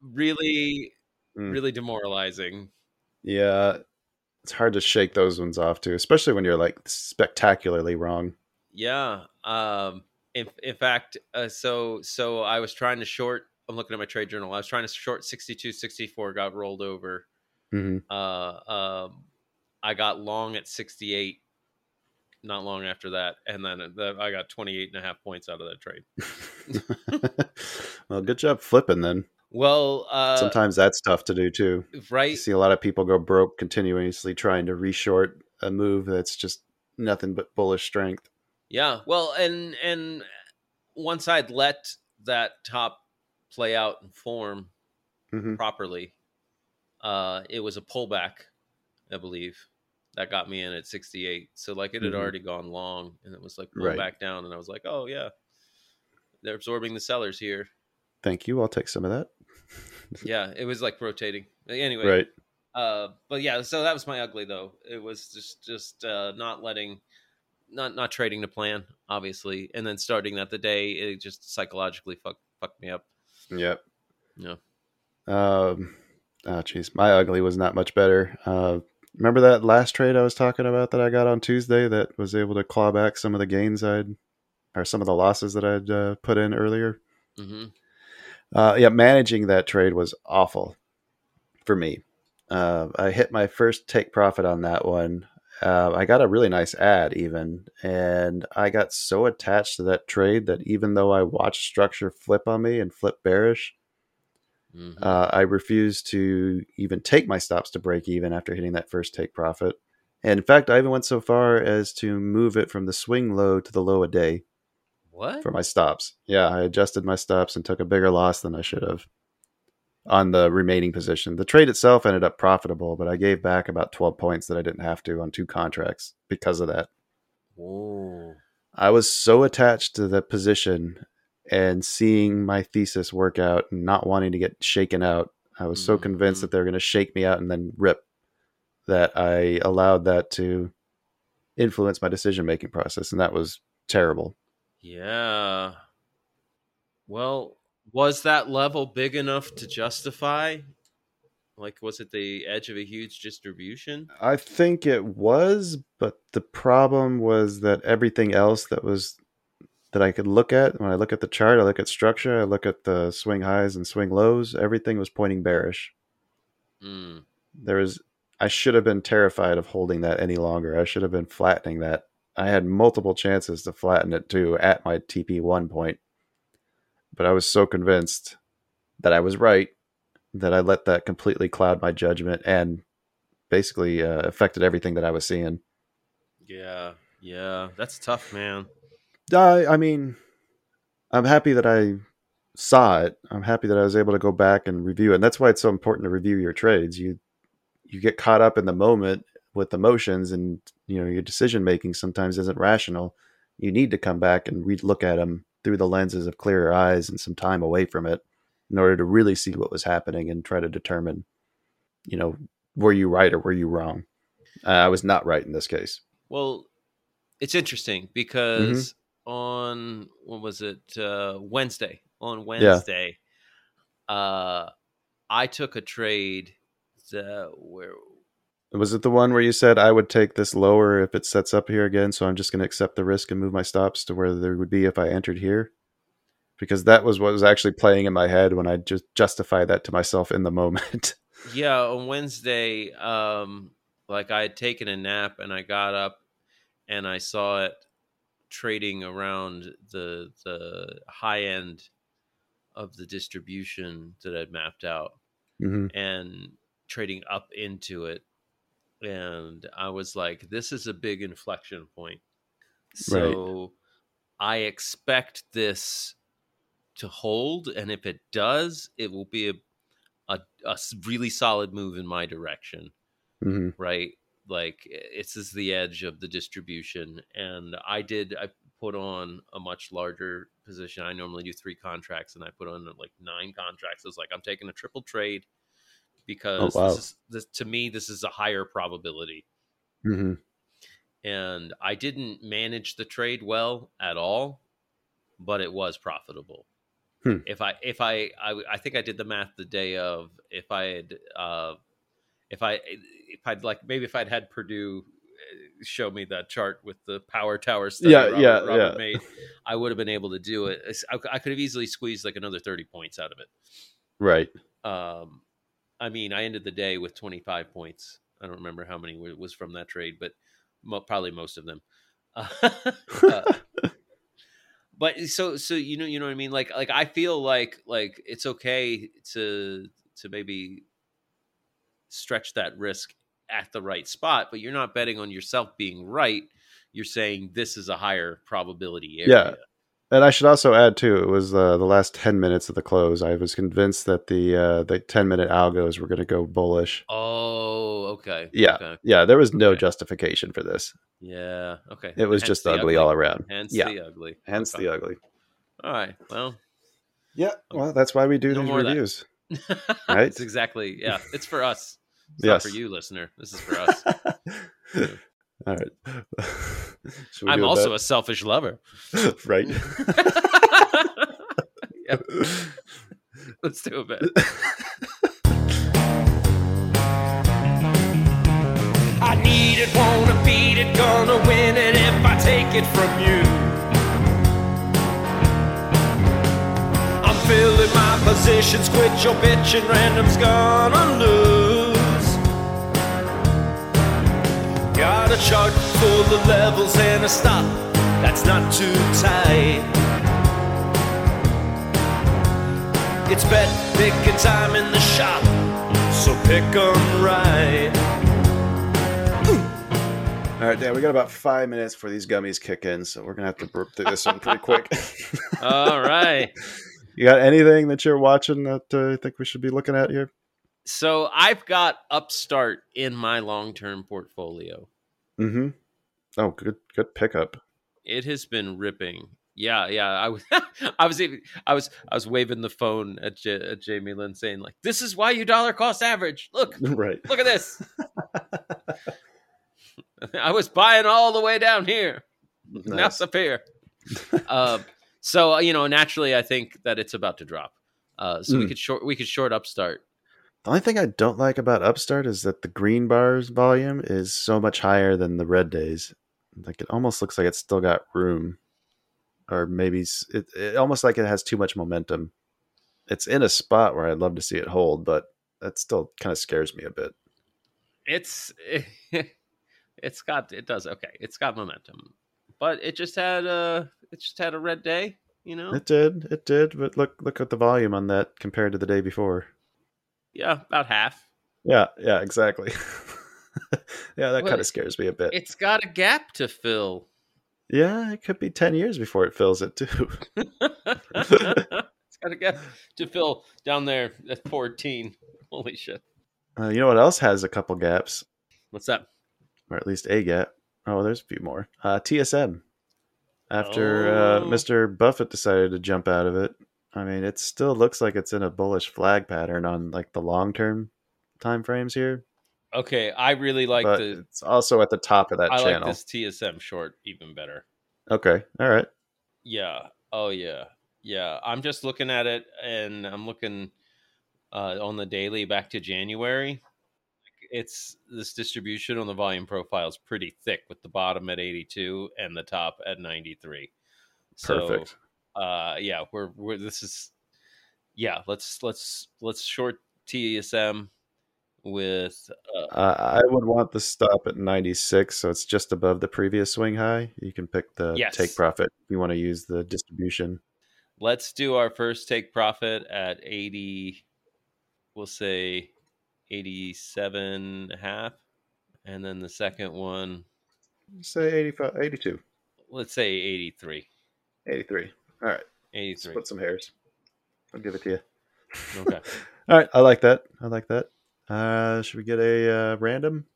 Really, Mm. really demoralizing. yeah it's hard to shake those ones off too especially when you're like spectacularly wrong Yeah. Um. In in fact, uh, so so I was trying to short. I'm looking at my trade journal. I was trying to short 62, 64, got rolled over. hmm Uh. Um. I got long at 68. Not long after that, and then the, I got 28 and a half points out of that trade. well good job flipping then Well, uh, sometimes that's tough to do too you right? see a lot of people go broke continuously trying to reshort a move that's just nothing but bullish strength Yeah. Well, and and once I'd let that top play out and form Mhm. properly, uh, it was a pullback, I believe, that got me in at 68. So like it had Mhm. already gone long, and it was like pulling Right. back down, and I was like, oh yeah, they're absorbing the sellers here. thank you i'll take some of that Yeah, it was like rotating. Anyway, right uh but yeah so that was my ugly though it was just just uh not letting not not trading the plan obviously and then starting that the day it just psychologically fuck fucked me up yep Yeah. Um, oh, jeez, my ugly was not much better. Uh, remember that last trade I was talking about that I got on Tuesday that was able to claw back some of the gains I'd, or some of the losses that I'd uh, put in earlier. hmm Uh, yeah, managing that trade was awful for me. Uh, I hit my first take profit on that one. Uh, I got a really nice ad even, and I got so attached to that trade that even though I watched structure flip on me and flip bearish, hmm uh, I refused to even take my stops to break even after hitting that first take profit. And in fact, I even went so far as to move it from the swing low to the low a day what for my stops. Yeah, I adjusted my stops and took a bigger loss than I should have on the remaining position. The trade itself ended up profitable, but I gave back about 12 points that I didn't have to on two contracts because of that. Whoa. I was so attached to the position and seeing my thesis work out and not wanting to get shaken out. I was so convinced Mhm. that they were going to shake me out and then rip that I allowed that to influence my decision making process, and that was terrible. Yeah. Well, was that level big enough to justify? Like, was it the edge of a huge distribution? I think it was, but the problem was that everything else that was that I could look at when I look at the chart, I look at structure, I look at the swing highs and swing lows, everything was pointing bearish. Mm. There was I should have been terrified of holding that any longer. I should have been flattening that. I had multiple chances to flatten it too at my TP1 point. But I was so convinced that I was right that I let that completely cloud my judgment and basically uh, affected everything that I was seeing. Yeah. Yeah. That's tough, man. I, I mean, I'm happy that I saw it. I'm happy that I was able to go back and review it. And that's why it's so important to review your trades. You you get caught up in the moment with emotions, and you know your decision making sometimes isn't rational. You need to come back and re- look at them through the lenses of clearer eyes and some time away from it in order to really see what was happening and try to determine, you know, were you right or were you wrong? Uh, I was not right in this case. Well, it's interesting because on what was it uh, Wednesday? On Wednesday, uh, I took a trade that where Was it the one where you said I would take this lower if it sets up here again? So I'm just going to accept the risk and move my stops to where there would be if I entered here? Because that was what was actually playing in my head when I just justified that to myself in the moment. yeah on Wednesday, um, like I had taken a nap and I got up and I saw it trading around the the high end of the distribution that I'd mapped out. hmm and trading up into it and i was like this is a big inflection point. So i expect this to hold and if it does it will be a a really solid move in my direction hmm right? Like it's is the edge of the distribution and i did i put on a much larger position. I normally do three contracts and i put on like nine contracts. I was like i'm taking a triple trade because wow. this is this, to me this is a higher probability hmm and i didn't manage the trade well at all but it was profitable Hmm. if i if I, I i think i did the math the day of if i had uh if i if i'd like maybe if i'd had purdue uh, show me that chart with the power tower study Yeah, Robert, yeah, Robert yeah. made i would have been able to do it I, I could have easily squeezed like another 30 points out of it Right. um, I mean, I ended the day with 25 points. I don't remember how many wa- was from that trade, but mo- probably most of them. Uh, but so, so you know, you know what I mean. Like, like I feel like like it's okay to to maybe stretch that risk at the right spot, but you're not betting on yourself being right. You're saying this is a higher probability area. And I should also add too, it was uh, the last ten minutes of the close. I was convinced that the uh, the ten minute algos were going to go bullish. Oh, okay. Yeah, Okay. yeah. There was no Okay. justification for this. Yeah. Okay. It was Hence just the ugly, all around. Hence yeah, the ugly. hence Okay. the ugly. All right. Well, Yeah, well, that's why we do No these reviews. Right? It's exactly. Yeah. It's for us. It's Yes. not for you, listener. This is for us. All right. I'm also bet? a selfish lover. right. yeah. Let's do a bit. I need it, wanna beat it, gonna win it if I take it from you. I'm filling my positions, quit your bitching, random's gonna lose. Got a chart full of levels and a stop that's not too tight. It's bet picking time in the shop, so pick 'em right. All right, Dan, we got about five minutes for these gummies kick in, so we're gonna have to burp through this one pretty quick. All right. You got anything that you're watching that uh, you think we should be looking at here? So I've got Upstart in my long-term portfolio. Mm-hmm. Oh, good, good pickup. It has been ripping. Yeah, yeah. I was, I was even, I was, I was waving the phone at, J, at Jamie Lynn, saying like, "This is why you dollar cost average. Look, right. look at this. I was buying all the way down here. Now Nice. it's up here. uh, so you know, naturally, I think that it's about to drop. Uh, so we Mm. could short, we could short upstart. The only thing I don't like about Upstart is that the green bars volume is so much higher than the red days. Like it almost looks like it's still got room, or maybe it, it almost like it has too much momentum. It's in a spot where I'd love to see it hold, but that still kind of scares me a bit. It's it's got it does okay. It's got momentum, but it just had a it just had a red day. You know, It did, it did, but look look at the volume on that compared to the day before. Yeah, about half. Yeah, yeah, exactly. yeah, that Well, kind of scares me a bit. It's got a gap to fill. yeah, it could be ten years before it fills it too. it's got a gap to fill down there at 14. Holy shit. Uh, you know what else has a couple gaps, What's that? or at least a gap? Oh, there's a few more. Uh, TSM. After uh, Oh. Mr. Buffett decided to jump out of it, I mean, it still looks like it's in a bullish flag pattern on like the long term time frames here, Okay, I really like but the it's also at the top of that I like channel. this TSM short even better. Okay, all right. Yeah. Oh yeah. Yeah. I'm just looking at it and I'm looking uh, on the daily back to January. It's this distribution on the volume profile is pretty thick with the bottom at 82 and the top at 93. Perfect. So, uh, yeah, we're we're this is yeah. Let's let's let's short TSM with uh, Uh, I would want the stop at 96, so it's just above the previous swing high. You can pick the Yes. take profit if you want to use the distribution. let's do our first take profit at 80 we'll say 87 and a half and then the second one Say 85, 82, let's say 83 83. All right, 83 split some hairs. I'll give it to you. okay All right, I like that. I like that. Uh, should we get a uh, random?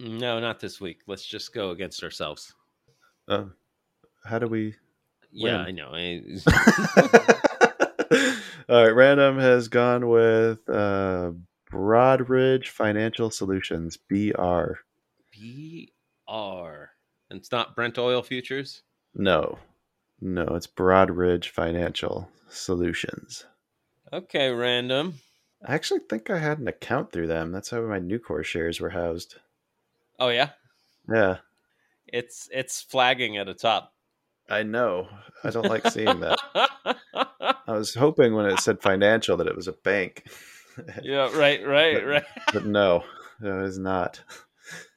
no not this week let's just go against ourselves Uh, how do we? yeah Win. i know All right, random has gone with uh, Broadridge Financial Solutions (BR). br and it's not brent oil futures No, no, it's Broadridge Financial Solutions. okay random I actually think I had an account through them. That's how my Nucor shares were housed. oh yeah Yeah, it's it's flagging at the top I know. I don't like seeing that. I was hoping when it said financial that it was a bank, yeah right right But- right but no, no, it is not.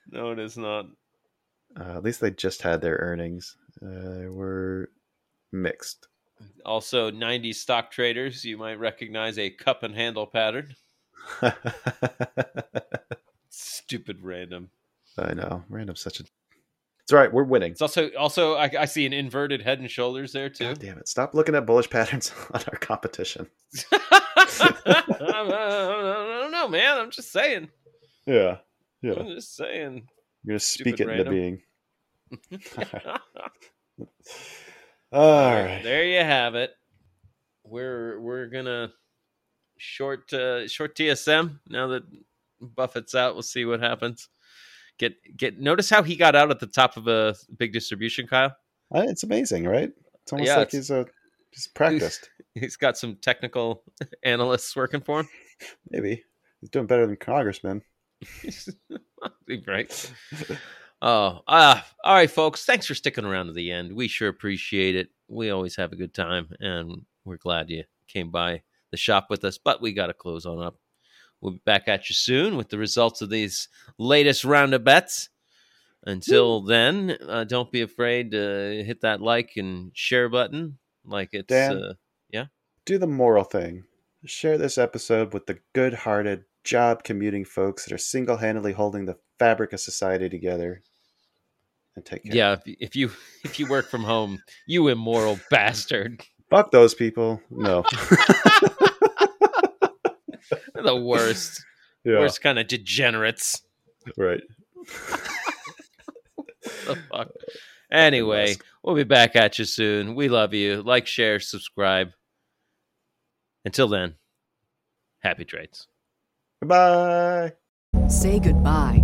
no it is not Uh, at least they just had their earnings. Uh, were mixed. Also, 90s stock traders, you might recognize a cup and handle pattern. Stupid random. I know. Random such a. It's all right. We're winning. It's also also I, I see an inverted head and shoulders there too. God damn it! Stop looking at bullish patterns on our competition. I don't know, man. I'm just saying. Yeah, yeah. I'm just saying. You're gonna speak it into being. All right. There you have it. We're we're gonna short uh, short TSM now that Buffett's out. We'll see what happens. Get get notice how he got out at the top of a big distribution, Kyle. Uh, It's amazing, right? It's almost Yeah, like it's- he's a he's practiced. He's got some technical analysts working for him. Maybe he's doing better than congressman. right. Oh, uh, all right, folks. Thanks for sticking around to the end. We sure appreciate it. We always have a good time, and we're glad you came by the shop with us. But we got to close on up. We'll be back at you soon with the results of these latest round of bets. Until then, uh, don't be afraid to hit that like and share button. Like it's Dan? uh, Do the moral thing. Share this episode with the good-hearted, job-commuting folks that are single-handedly holding the fabric of society together. And take care. yeah. If, if you if you work from home, you immoral bastard. Fuck those people. No. They're the worst. yeah. worst kind of degenerates. Right. The fuck. Anyway, we'll be back at you soon. We love you. Like, share, subscribe. Until then, happy trades. Goodbye. Say goodbye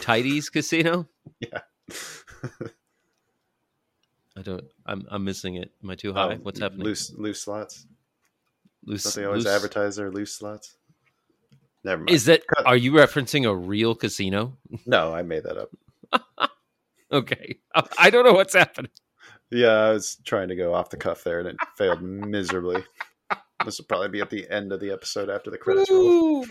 Tidy's Casino? Yeah. I don't. I'm. I'm missing it. Am I too oh, high? Oh, What's happening? Loose loose slots. Loose. Don't they always loose- advertise their loose slots? Never mind. Is that? Cut. Are you referencing a real casino? No, I made that up. Okay. I- don't know what's happening. Yeah, I was trying to go off the cuff there and it failed miserably. This will probably be at the end of the episode after the credits roll.